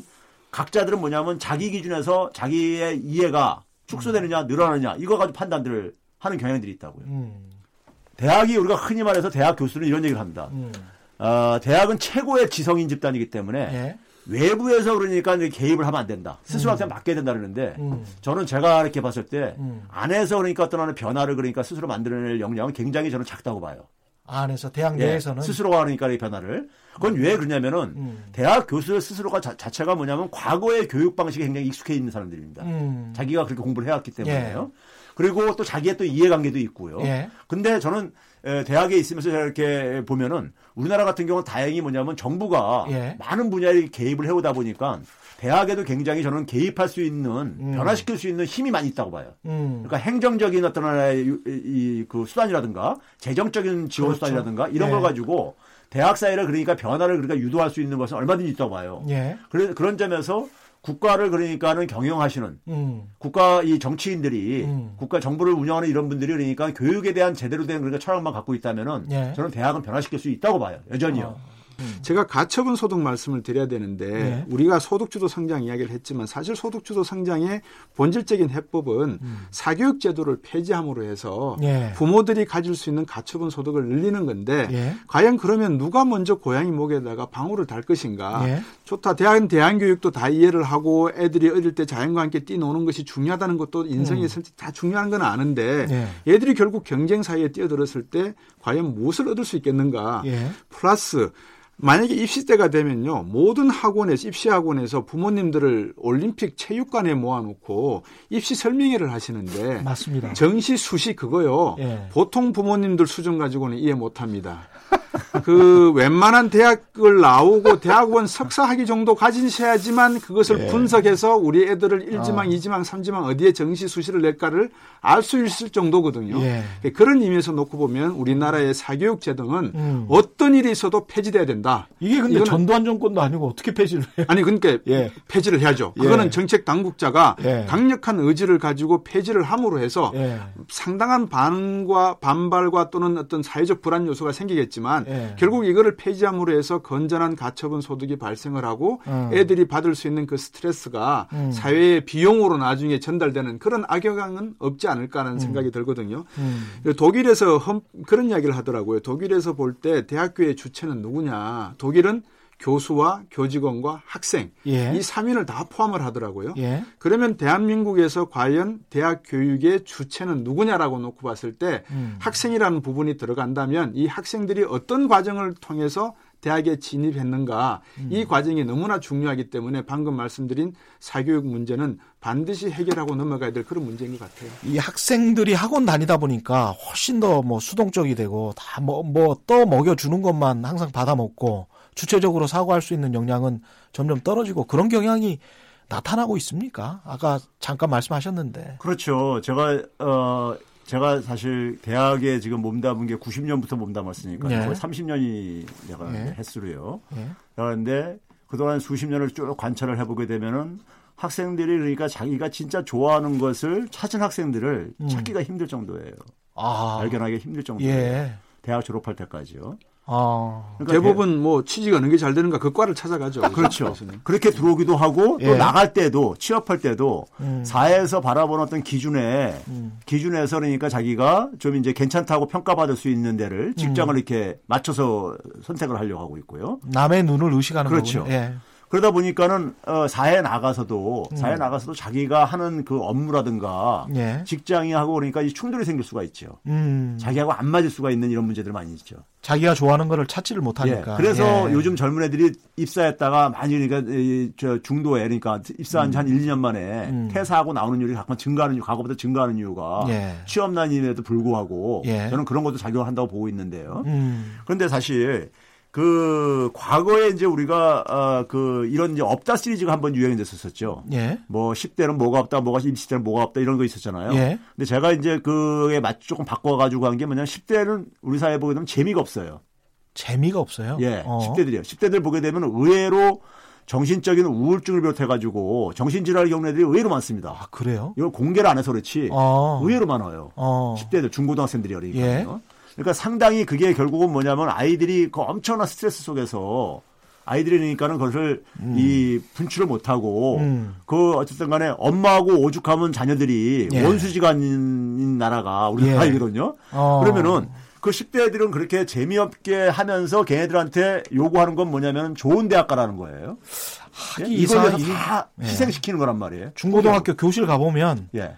각자들은 뭐냐면 자기 기준에서 자기의 이해가 축소되느냐 늘어나느냐 이거 가지고 판단들을 하는 경향들이 있다고요. 음. 대학이 우리가 흔히 말해서 대학 교수는 이런 얘기를 합니다. 음. 어, 대학은 최고의 지성인 집단이기 때문에 예. 외부에서 그러니까 개입을 하면 안 된다. 스스로한테 음. 맡겨야 된다 그러는데 음. 저는 제가 이렇게 봤을 때 음. 안에서 그러니까 어떤 하는 변화를 그러니까 스스로 만들어낼 역량은 굉장히 저는 작다고 봐요. 안에서 대학 예, 내에서는 예, 스스로가 그러니까 이 변화를 그건 왜 그러냐면은 음. 대학 교수 스스로가 자, 체가 뭐냐면 과거의 교육 방식에 굉장히 익숙해 있는 사람들입니다. 음. 자기가 그렇게 공부를 해왔기 때문에요. 예. 그리고 또 자기의 또 이해관계도 있고요. 예. 근데 저는 대학에 있으면서 이렇게 보면은 우리나라 같은 경우는 다행히 뭐냐면 정부가 예. 많은 분야에 개입을 해오다 보니까 대학에도 굉장히 저는 개입할 수 있는 음. 변화시킬 수 있는 힘이 많이 있다고 봐요. 음. 그러니까 행정적인 어떤 하나의 이, 그 수단이라든가 재정적인 지원 그렇죠. 수단이라든가 이런 예. 걸 가지고 대학 사회를 그러니까 변화를 그러니까 유도할 수 있는 것은 얼마든지 있다고 봐요. 예. 그래, 그런 점에서 국가를 그러니까는 경영하시는 음. 국가 이 정치인들이 음. 국가 정부를 운영하는 이런 분들이 그러니까 교육에 대한 제대로 된 그러니까 철학만 갖고 있다면은 예. 저는 대학은 변화시킬 수 있다고 봐요. 여전히요. 어. 음. 제가 가처분 소득 말씀을 드려야 되는데 네. 우리가 소득주도 성장 이야기를 했지만 사실 소득주도 성장의 본질적인 해법은 음. 사교육 제도를 폐지함으로 해서 예. 부모들이 가질 수 있는 가처분 소득을 늘리는 건데 예. 과연 그러면 누가 먼저 고양이 목에다가 방울을 달 것인가? 예. 좋다. 대학 대안 교육도 다 이해를 하고 애들이 어릴 때 자연과 함께 뛰노는 것이 중요하다는 것도 인생에 음. 다 중요한 건 아는데 예. 애들이 결국 경쟁 사이에 뛰어들었을 때 과연 무엇을 얻을 수 있겠는가? 예. 플러스 만약에 입시 때가 되면요 모든 학원에서 입시 학원에서 부모님들을 올림픽 체육관에 모아놓고 입시 설명회를 하시는데 맞습니다. 정시 수시 그거요 예. 보통 부모님들 수준 가지고는 이해 못 합니다. 그 웬만한 대학을 나오고 대학원 석사 학위 정도 가지셔야지만 그것을 예. 분석해서 우리 애들을 1지망, 어. 2지망, 3지망 어디에 정시 수시를 낼까를 알 수 있을 정도거든요. 예. 그런 의미에서 놓고 보면 우리나라의 사교육 제도는 음. 어떤 일이 있어도 폐지돼야 된다. 이게 근데 전두환 정권도 아니고 어떻게 폐지를 해요? 아니 그러니까 예. 폐지를 해야죠. 예. 그거는 정책 당국자가 예. 강력한 의지를 가지고 폐지를 함으로 해서 예. 상당한 반과 반발과 또는 어떤 사회적 불안 요소가 생기겠지만 예. 결국 이거를 폐지함으로 해서 건전한 가처분 소득이 발생을 하고 음. 애들이 받을 수 있는 그 스트레스가 음. 사회의 비용으로 나중에 전달되는 그런 악영향은 없지 않을까라는 음. 생각이 들거든요. 음. 독일에서 험, 그런 이야기를 하더라고요. 독일에서 볼 때 대학교의 주체는 누구냐. 독일은 교수와 교직원과 학생 예. 이 3인을 다 포함을 하더라고요. 예. 그러면 대한민국에서 과연 대학 교육의 주체는 누구냐라고 놓고 봤을 때 음. 학생이라는 부분이 들어간다면 이 학생들이 어떤 과정을 통해서 대학에 진입했는가 음. 이 과정이 너무나 중요하기 때문에 방금 말씀드린 사교육 문제는 반드시 해결하고 넘어가야 될 그런 문제인 것 같아요. 이 학생들이 학원 다니다 보니까 훨씬 더 뭐 수동적이 되고 다 뭐 뭐 떠 먹여 주는 것만 항상 받아 먹고 주체적으로 사고할 수 있는 역량은 점점 떨어지고 그런 경향이 나타나고 있습니까? 아까 잠깐 말씀하셨는데. 그렇죠. 제가 어 제가 사실 대학에 지금 몸담은 게 90년부터 몸담았으니까 네. 거의 30년이 내가 네. 횟수로요. 네. 그런데 그동안 수십 년을 쭉 관찰을 해보게 되면은 학생들이 그러니까 자기가 진짜 좋아하는 것을 찾은 학생들을 음. 찾기가 힘들 정도예요. 아. 발견하기 힘들 정도예요. 예. 대학 졸업할 때까지요. 아. 그러니까 대부분 뭐 취직이 어느 게 잘 되는가 그 과를 찾아가죠. 그렇죠. 그렇게 들어오기도 하고 또 예. 나갈 때도 취업할 때도 음. 사회에서 바라보는 어떤 기준에 음. 기준에서 그러니까 자기가 좀 이제 괜찮다고 평가받을 수 있는 데를 직장을 음. 이렇게 맞춰서 선택을 하려고 하고 있고요. 남의 눈을 의식하는 그렇죠. 예. 그러다 보니까는 어, 사회에 나가서도 음. 사회에 나가서도 자기가 하는 그 업무라든가 예. 직장이 하고 그러니까 이 충돌이 생길 수가 있죠. 음. 자기하고 안 맞을 수가 있는 이런 문제들 많이 있죠. 자기가 좋아하는 거를 찾지를 못하니까. 예. 그래서 예. 요즘 젊은 애들이 입사했다가 많이 그러니까 저 중도에 그러니까 입사한 지한 1, 2년 만에 음. 퇴사하고 나오는 율이 가끔 증가하는 이유, 과거보다 증가하는 이유가 예. 취업난임에도 불구하고 예. 저는 그런 것도 작용한다고 보고 있는데요. 음. 그런데 사실 그 과거에 이제 우리가 어그 이런 이제 없다 시리즈가 한번 유행이 됐었었죠. 예. 뭐 10대는 뭐가 없다, 뭐가 20대는 뭐가 없다 이런 거 있었잖아요. 예. 근데 제가 이제 그에 맞 조금 바꿔 가지고 한 게 뭐냐면 10대는 우리 사회 보게 되면 재미가 없어요. 재미가 없어요? 예. 어. 10대들이요. 10대들 보게 되면 의외로 정신적인 우울증을 비롯해 가지고 정신질환 겪는 애들이 의외로 많습니다. 아, 그래요? 이걸 공개를 안 해서 그렇지. 어. 의외로 많아요. 어. 10대들 중고등학생들이 그러니까요. 예. 그러니까 상당히 그게 결국은 뭐냐면 아이들이 그 엄청난 스트레스 속에서 아이들이니까는 그것을 음. 이 분출을 못하고 음. 그 어쨌든 간에 엄마하고 오죽하면 자녀들이 예. 원수지간인 나라가 우리나라이거든요. 예. 어. 그러면은 그 10대들은 그렇게 재미없게 하면서 걔네들한테 요구하는 건 뭐냐면 좋은 대학 가라는 거예요. 하, 예? 이걸 다 예. 희생시키는 거란 말이에요. 중고등학교 교실 가보면 예.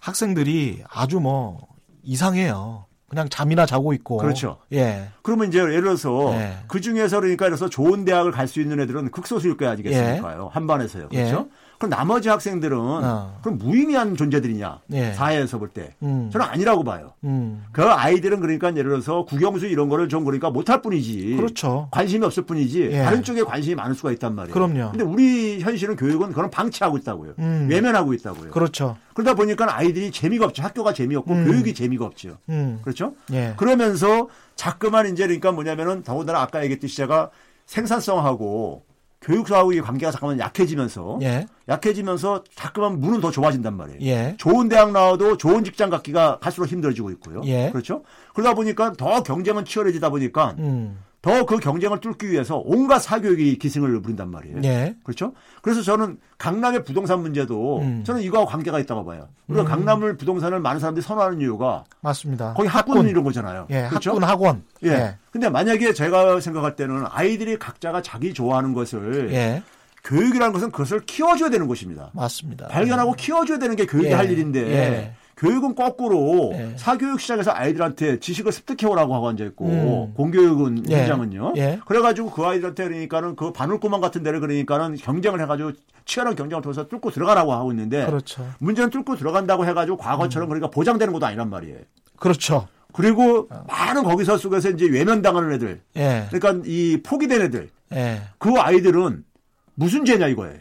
학생들이 아주 뭐 이상해요. 그냥 잠이나 자고 있고. 그렇죠. 예. 그러면 이제 예를 들어서 예. 그 중에서 그러니까 그래서 좋은 대학을 갈 수 있는 애들은 극소수일 거 아니겠습니까요? 예. 한반에서요. 그렇죠? 예. 그럼 나머지 학생들은 어. 그럼 무의미한 존재들이냐 예. 사회에서 볼 때. 음. 저는 아니라고 봐요. 음. 그 아이들은 그러니까 예를 들어서 국영수 이런 거를 좀 그러니까 못할 뿐이지. 그렇죠. 관심이 없을 뿐이지 예. 다른 쪽에 관심이 많을 수가 있단 말이에요. 그럼요. 근데 우리 현실은 교육은 그런 방치하고 있다고요. 음. 외면하고 있다고요. 그렇죠. 그러다 보니까 아이들이 재미가 없죠. 학교가 재미없고 음. 교육이 재미가 없죠. 음. 그렇죠? 예. 그러면서 자꾸만 이제 그러니까 뭐냐면은 더군다나 아까 얘기했듯이 제가 생산성하고 교육사하고의 관계가 잠깐만 약해지면서 예. 약해지면서 자꾸만 문은 더 좁아진단 말이에요. 예. 좋은 대학 나와도 좋은 직장 갖기가 갈수록 힘들어지고 있고요. 예. 그렇죠? 그러다 보니까 더 경쟁은 치열해지다 보니까 음. 더 그 경쟁을 뚫기 위해서 온갖 사교육이 기승을 부린단 말이에요. 예. 그렇죠? 그래서 저는 강남의 부동산 문제도 음. 저는 이거하고 관계가 있다고 봐요. 우리가 음. 강남을 부동산을 많은 사람들이 선호하는 이유가 맞습니다. 거기 학군, 학군. 이런 거잖아요. 예, 그렇죠? 학군 학원. 예. 예. 근데 만약에 제가 생각할 때는 아이들이 각자가 자기 좋아하는 것을 예. 교육이라는 것은 그것을 키워줘야 되는 것입니다. 맞습니다. 발견하고 예. 키워줘야 되는 게 교육이 예. 할 일인데 예. 교육은 거꾸로 예. 사교육 시장에서 아이들한테 지식을 습득해오라고 하고 앉아있고 음. 공교육은 예. 현장은요. 예. 그래가지고 그 아이들한테 그러니까는 그 바늘구멍 같은 데를 그러니까는 경쟁을 해가지고 치열한 경쟁을 통해서 뚫고 들어가라고 하고 있는데 그렇죠. 문제는 뚫고 들어간다고 해가지고 과거처럼 음. 그러니까 보장되는 것도 아니란 말이에요. 그렇죠. 그리고 어. 많은 거기서 속에서 이제 외면당하는 애들. 예. 그러니까 이 포기된 애들. 예. 그 아이들은 무슨 죄냐 이거예요.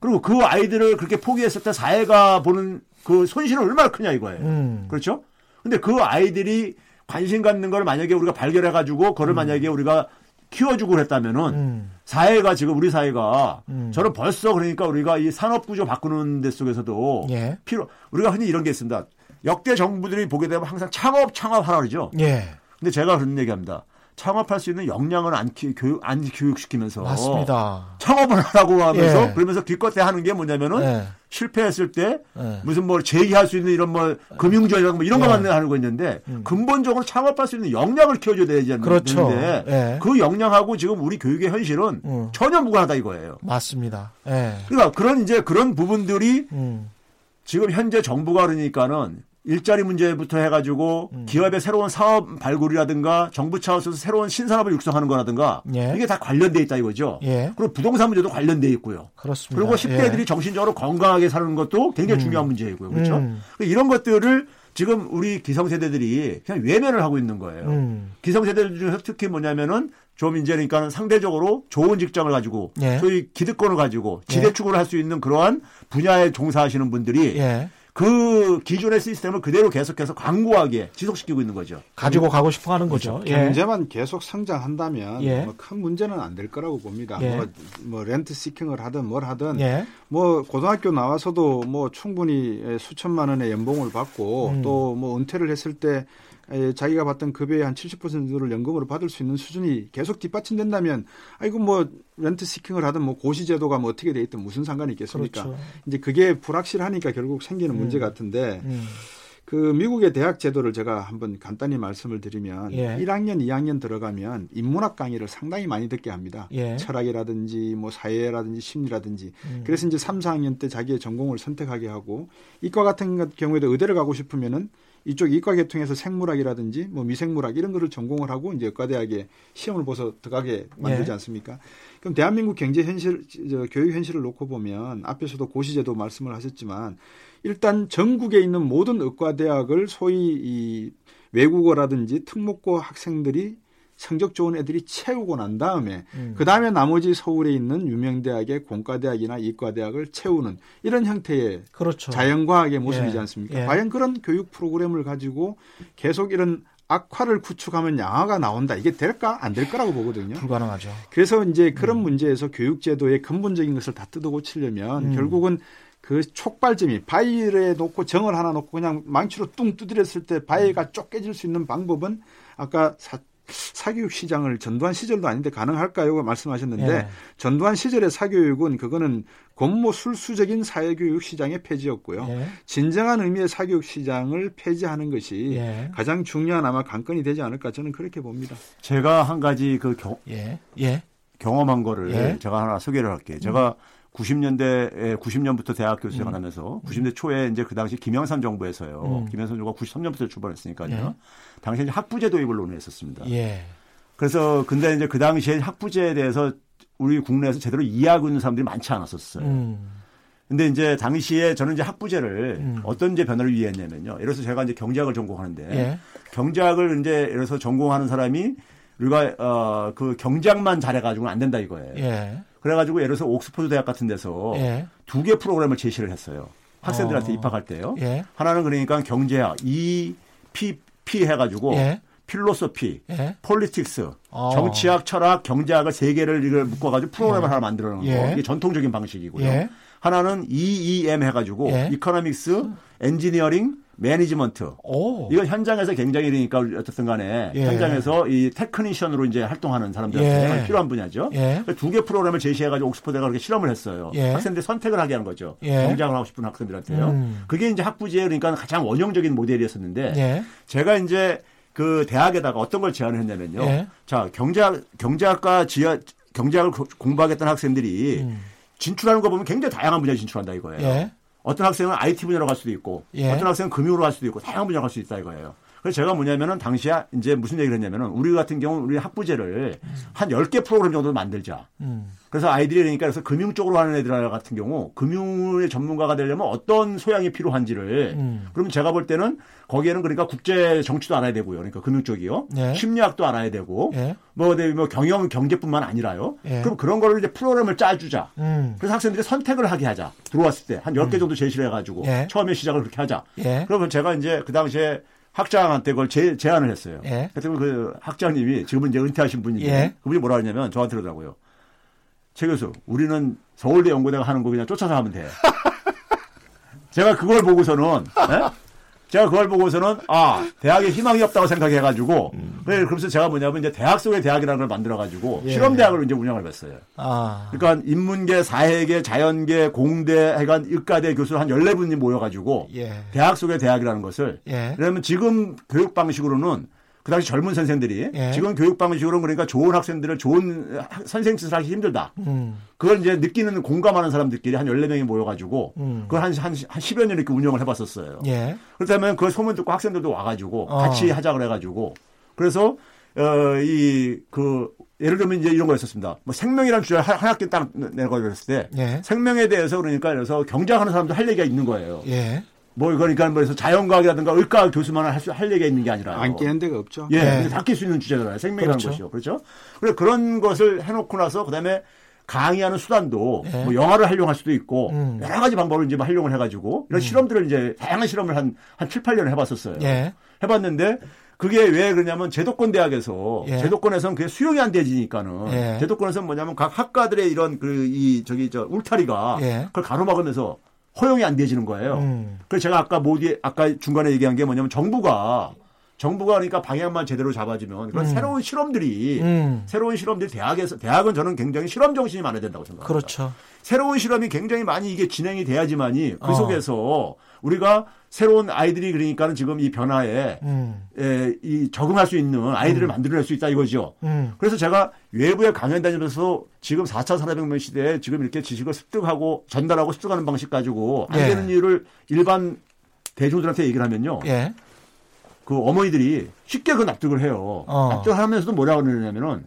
그리고 그 아이들을 그렇게 포기했을 때 사회가 보는 그 손실은 얼마나 크냐 이거예요. 음. 그렇죠? 근데 그 아이들이 관심 갖는 걸 만약에 우리가 발견해 가지고 그걸 음. 만약에 우리가 키워주고 그랬다면은 음. 사회가 지금 우리 사회가 음. 저는 벌써 그러니까 우리가 이 산업 구조 바꾸는 데 속에서도 예. 필요 우리가 흔히 이런 게 있습니다. 역대 정부들이 보게 되면 항상 창업 창업 하라 그러죠. 예. 근데 제가 그런 얘기합니다. 창업할 수 있는 역량을 안, 키, 교육, 안 교육시키면서 맞습니다. 창업을 하라고 하면서 예. 그러면서 기껏해 하는 게 뭐냐면은 예. 실패했을 때 예. 무슨 뭐 제의할 수 있는 이런 뭐 금융조약 뭐 이런 것만 예. 하는 거 있는데 음. 근본적으로 창업할 수 있는 역량을 키워줘야 되지 그렇죠. 예. 그 역량하고 지금 우리 교육의 현실은 음. 전혀 무관하다 이거예요. 맞습니다. 예. 그러니까 그런 이제 그런 부분들이 음. 지금 현재 정부가 그러니까는 일자리 문제부터 해가지고 음. 기업의 새로운 사업 발굴이라든가 정부 차원에서 새로운 신산업을 육성하는 거라든가 예. 이게 다 관련돼 있다 이거죠. 예. 그리고 부동산 문제도 관련돼 있고요. 그렇습니다. 그리고 10대들이 예. 정신적으로 건강하게 사는 것도 굉장히 음. 중요한 문제이고요. 그렇죠? 음. 이런 것들을 지금 우리 기성세대들이 그냥 외면을 하고 있는 거예요. 음. 기성세대들 중에서 특히 뭐냐면은 좀 이제 그러니까 상대적으로 좋은 직장을 가지고 예. 소위 기득권을 가지고 지대축을 할 수 있는 그러한 분야에 종사하시는 분들이 예. 그 기존의 시스템을 그대로 계속해서 광고하게 지속시키고 있는 거죠. 가지고 가고 싶어 하는 거죠. 그렇죠. 예. 경제만 계속 성장한다면 예. 뭐 큰 문제는 안 될 거라고 봅니다. 예. 뭐, 뭐, 렌트 시킹을 하든 뭘 하든 예. 뭐 고등학교 나와서도 뭐 충분히 수천만 원의 연봉을 받고 음. 또뭐 은퇴를 했을 때 자기가 받던 급여의 한 70%를 연금으로 받을 수 있는 수준이 계속 뒷받침된다면 아이고 뭐 렌트 시킹을 하든 뭐 고시 제도가 뭐 어떻게 돼 있든 무슨 상관이 있겠습니까? 그렇죠. 이제 그게 불확실하니까 결국 생기는 음. 문제 같은데 음. 그 미국의 대학 제도를 제가 한번 간단히 말씀을 드리면 예. 1학년, 2학년 들어가면 인문학 강의를 상당히 많이 듣게 합니다. 예. 철학이라든지 뭐 사회라든지 심리라든지. 음. 그래서 이제 3, 4학년 때 자기의 전공을 선택하게 하고 이과 같은 경우에도 의대를 가고 싶으면은 이쪽 이과 계통에서 생물학이라든지 뭐 미생물학 이런 거를 전공을 하고 이제 의과대학에 시험을 보서 들어가게 만들지 예. 않습니까? 그럼 대한민국 경제 현실, 저, 교육 현실을 놓고 보면 앞에서도 고시제도 말씀을 하셨지만 일단 전국에 있는 모든 의과대학을 소위 이 외국어라든지 특목고 학생들이 성적 좋은 애들이 채우고 난 다음에 음. 그 다음에 나머지 서울에 있는 유명 대학의 공과대학이나 이과대학을 채우는 이런 형태의 그렇죠. 자연과학의 모습이지 예. 않습니까? 예. 과연 그런 교육 프로그램을 가지고 계속 이런 악화를 구축하면 양화가 나온다. 이게 될까? 안 될 거라고 보거든요. 불가능하죠. 그래서 이제 그런 음. 문제에서 교육제도의 근본적인 것을 다 뜯어 고치려면 음. 결국은 그 촉발점이 바위에 놓고 정을 하나 놓고 그냥 망치로 뚱 두드렸을 때 바위가 쪽 깨질 수 있는 방법은 아까 사, 사교육 시장을 전두환 시절도 아닌데 가능할까요? 말씀하셨는데 예. 전두환 시절의 사교육은 그거는 권모술수적인 사회교육 시장의 폐지였고요. 예. 진정한 의미의 사교육 시장을 폐지하는 것이 예. 가장 중요한 아마 관건이 되지 않을까 저는 그렇게 봅니다. 제가 한 가지 그 경, 예. 예. 경험한 거를 예. 제가 하나 소개를 할게요. 제가 음. 90년대에 90년부터 대학 교수 생활하면서 음. 90년 초에 이제 그 당시 김영삼 정부에서요. 음. 김영삼 정부가 93년부터 출발했으니까요. 예. 당시에 학부제 도입을 논의했었습니다. 예. 그래서 근데 이제 그 당시에 학부제에 대해서 우리 국내에서 제대로 이해하고 있는 사람들이 많지 않았었어요. 음. 근데 이제 당시에 저는 이제 학부제를 음. 어떤 이제 변화를 위했냐면요. 예를 들어서 제가 이제 경제학을 전공하는데 예. 경제학을 이제 예를 들어서 전공하는 사람이 우리가 어 그 경제학만 잘해가지고는 안 된다 이거예요. 예. 그래가지고 예를 들어서 옥스퍼드 대학 같은 데서 예. 두개 프로그램을 제시를 했어요. 학생들한테 어. 입학할 때요. 예. 하나는 그러니까 경제학 EPP 해가지고 예. philosophy, 예. politics, 어. 정치학, 철학, 경제학을 세 개를 이걸 묶어가지고 프로그램을 예. 하나 만들어 놓은 거. 예. 이게 전통적인 방식이고요. 예. 하나는 EEM 해가지고 economics, engineering, management. 오. 이건 현장에서 굉장히 그러니까 어쨌든 간에 예. 현장에서 이 technician으로 이제 활동하는 사람들한테 예. 필요한 분야죠. 예. 두개 프로그램을 제시해가지고 옥스퍼드가 그렇게 실험을 했어요. 예. 학생들이 선택을 하게 하는 거죠. 예. 경장을 하고 싶은 학생들한테요. 음. 그게 이제 학부제 그러니까 가장 원형적인 모델이었었는데 예. 제가 이제 그 대학에다가 어떤 걸 제안을 했냐면요. 자 경제학 경제학과 지하 경제학을 공부하겠다는 학생들이 음. 진출하는 거 보면 굉장히 다양한 분야에 진출한다 이거예요. 어떤 학생은 IT 분야로 갈 수도 있고 예. 어떤 학생은 금융으로 갈 수도 있고 다양한 분야로 갈 수 있다 이거예요. 그래서 제가 뭐냐면은 당시에 이제 무슨 얘기를 했냐면은 우리 같은 경우는 우리 학부제를 음. 한 10개 프로그램 정도 만들자. 음. 그래서 아이들이 그러니까 그래서 금융 쪽으로 하는 애들 같은 경우 금융의 전문가가 되려면 어떤 소양이 필요한지를 음. 그러면 제가 볼 때는 거기에는 그러니까 국제 정치도 알아야 되고요. 그러니까 금융 쪽이요. 예. 심리학도 알아야 되고 예. 뭐, 네, 뭐 경영 경제뿐만 아니라요. 예. 그럼 그런 거를 이제 프로그램을 짜주자. 음. 그래서 학생들이 선택을 하게 하자. 들어왔을 때 한 10개 음. 정도 제시를 해가지고 예. 처음에 시작을 그렇게 하자. 예. 그러면 제가 이제 그 당시에 학장한테 그걸 제, 제안을 했어요. 예. 그래서 그 학장님이 지금은 이제 은퇴하신 분인데 예. 그분이 뭐라 하냐면 저한테 그러더라고요. 최 교수, 우리는 서울대 연구대가 하는 거 그냥 쫓아서 하면 돼. 제가 그걸 보고서는 네? 제가 그걸 보고서는 아 대학에 희망이 없다고 생각해가지고 음. 네, 그래서 제가 뭐냐면 이제 대학 속의 대학이라는 걸 만들어가지고 예. 실험 대학을 이제 운영을 했어요. 아. 그러니까 인문계, 사회계, 자연계, 공대, 해간 의과대 교수 한 14분이 모여가지고 예. 대학 속의 대학이라는 것을 예. 그러면 지금 교육 방식으로는 그 당시 젊은 선생들이 예. 지금 교육 방식으로 그러니까 좋은 학생들을 좋은 선생 짓을 하기 힘들다. 음. 그걸 이제 느끼는 공감하는 사람들끼리 한 14명이 모여가지고 음. 그걸 한, 한, 한 10여 년 이렇게 운영을 해봤었어요. 예. 그렇다면 그 소문 듣고 학생들도 와가지고 어. 같이 하자 그래가지고 그래서 어, 이, 그, 예를 들면 이제 이런 거였었습니다. 뭐 생명이라는 주제를 한, 한 학기 딱 내고 그랬을 때 예. 생명에 대해서 그러니까 그래서 경제하는 사람도 할 얘기가 있는 거예요. 예. 뭐 그러니까 뭐해서 자연과학이라든가 의과학 교수만 할수 할 얘기가 있는 게 아니라 안 끼는 데가 없죠. 예, 네. 바뀔 수 있는 주제잖아요. 생명이라는 그렇죠. 것이요. 그렇죠. 그래 그런 것을 해놓고 나서 그다음에 강의하는 수단도 네. 뭐 영화를 활용할 수도 있고 음. 여러 가지 방법을 이제 뭐 활용을 해가지고 이런 음. 실험들을 이제 다양한 실험을 한한 7, 8년 해봤었어요. 네. 해봤는데 그게 왜 그러냐면 제도권 대학에서 예. 제도권에서는 그게 수용이 안 되지니까는 예. 제도권에서는 뭐냐면 각 학과들의 이런 그 이 저기 저 울타리가 예. 그걸 가로막으면서 허용이 안 되지는 거예요. 음. 그래서 제가 아까 모디 아까 중간에 얘기한 게 뭐냐면 정부가 정부가 그러니까 방향만 제대로 잡아주면 그런 음. 새로운 실험들이 음. 새로운 실험들이 대학에서 대학은 저는 굉장히 실험 정신이 많아야 된다고 생각합니다. 그렇죠. 새로운 실험이 굉장히 많이 이게 진행이 돼야지만이 그 어. 속에서 우리가 새로운 아이들이 그러니까는 지금 이 변화에 음. 에, 이 적응할 수 있는 아이들을 음. 만들어낼 수 있다 이거죠. 음. 그래서 제가 외부에 강연 다니면서 지금 4차 산업혁명 시대에 지금 이렇게 지식을 습득하고 전달하고 습득하는 방식 가지고 안 예. 되는 일을 일반 대중들한테 얘기를 하면요. 예. 그 어머니들이 쉽게 그 납득을 해요. 어. 납득을 하면서도 뭐라고 그러냐면은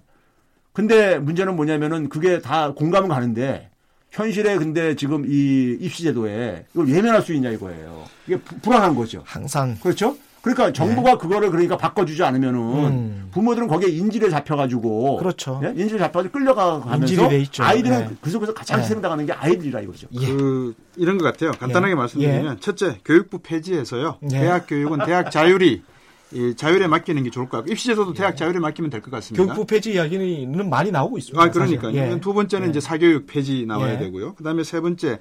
근데 문제는 뭐냐면은 그게 다 공감은 가는데 현실에 근데 지금 이 입시제도에 이걸 예면할 수 있냐 이거예요. 이게 불안한 거죠. 항상. 그렇죠? 그러니까 정부가 네. 그거를 그러니까 바꿔주지 않으면은 음. 부모들은 거기에 인질에 잡혀가지고 그렇죠. 예? 인질에 잡혀가지고 끌려가면서 아이들은 네. 그 속에서 가장 네. 희생당하는 게 아이들이라 이거죠. 예. 그 이런 것 같아요. 간단하게 예. 말씀드리면 예. 첫째 교육부 폐지해서요. 예. 대학 교육은 대학 자율이 이 자율에 맡기는 게 좋을 것 같고 입시제도도 대학 예. 자율에 맡기면 될 것 같습니다. 교육부 폐지 이야기는 많이 나오고 있습니다. 아 그러니까요. 예. 두 번째는 예. 이제 사교육 폐지 나와야 예. 되고요. 그다음에 세 번째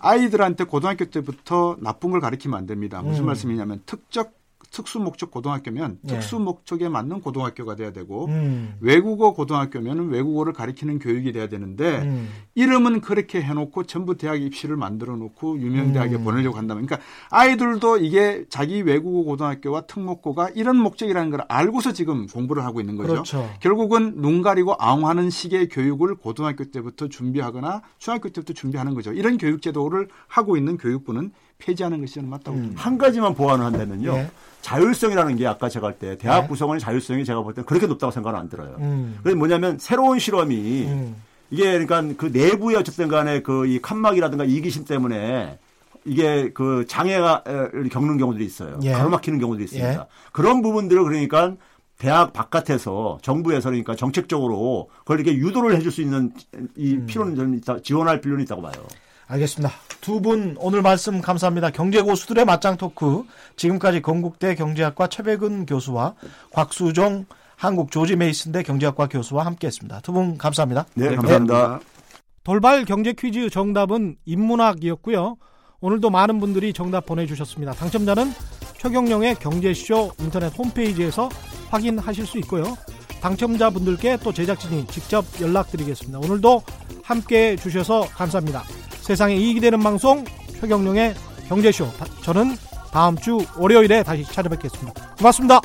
아이들한테 고등학교 때부터 나쁜 걸 가르치면 안 됩니다. 무슨 음. 말씀이냐면 특적 특수 목적 고등학교면 예. 특수 목적에 맞는 고등학교가 돼야 되고 음. 외국어 고등학교면 외국어를 가리키는 교육이 돼야 되는데 음. 이름은 그렇게 해놓고 전부 대학 입시를 만들어 놓고 유명 대학에 음. 보내려고 한다면 그러니까 아이들도 이게 자기 외국어 고등학교와 특목고가 이런 목적이라는 걸 알고서 지금 공부를 하고 있는 거죠. 그렇죠. 결국은 눈 가리고 앙하는 식의 교육을 고등학교 때부터 준비하거나 중학교 때부터 준비하는 거죠. 이런 교육 제도를 하고 있는 교육부는 폐지하는 것이 저는 맞다고 음. 봅니다. 한 가지만 보완을 한다면요. 예. 자율성이라는 게 아까 제가 할 때 대학 네. 구성원의 자율성이 제가 볼 때 그렇게 높다고 생각은 안 들어요. 음. 그게 뭐냐면 새로운 실험이 음. 이게 그러니까 그 내부의 어쨌든 간에 그 이 칸막이라든가 이기심 때문에 이게 그 장애가 겪는 경우들이 있어요. 예. 가로막히는 경우들이 있습니다. 예. 그런 부분들을 그러니까 대학 바깥에서 정부에서 그러니까 정책적으로 그걸 이렇게 유도를 해줄 수 있는 이 음. 필요는 있다, 지원할 필요는 있다고 봐요. 알겠습니다. 두 분 오늘 말씀 감사합니다. 경제고수들의 맞짱 토크. 지금까지 건국대 경제학과 최백은 교수와 곽수종 한국 조지 메이슨대 경제학과 교수와 함께했습니다. 두 분 감사합니다. 네, 감사합니다. 네. 돌발 경제 퀴즈 정답은 인문학이었고요. 오늘도 많은 분들이 정답 보내주셨습니다. 당첨자는 최경령의 경제쇼 인터넷 홈페이지에서 확인하실 수 있고요. 당첨자분들께 또 제작진이 직접 연락드리겠습니다. 오늘도 함께 해주셔서 감사합니다. 세상에 이익이 되는 방송 최경령의 경제쇼. 저는 다음 주 월요일에 다시 찾아뵙겠습니다. 고맙습니다.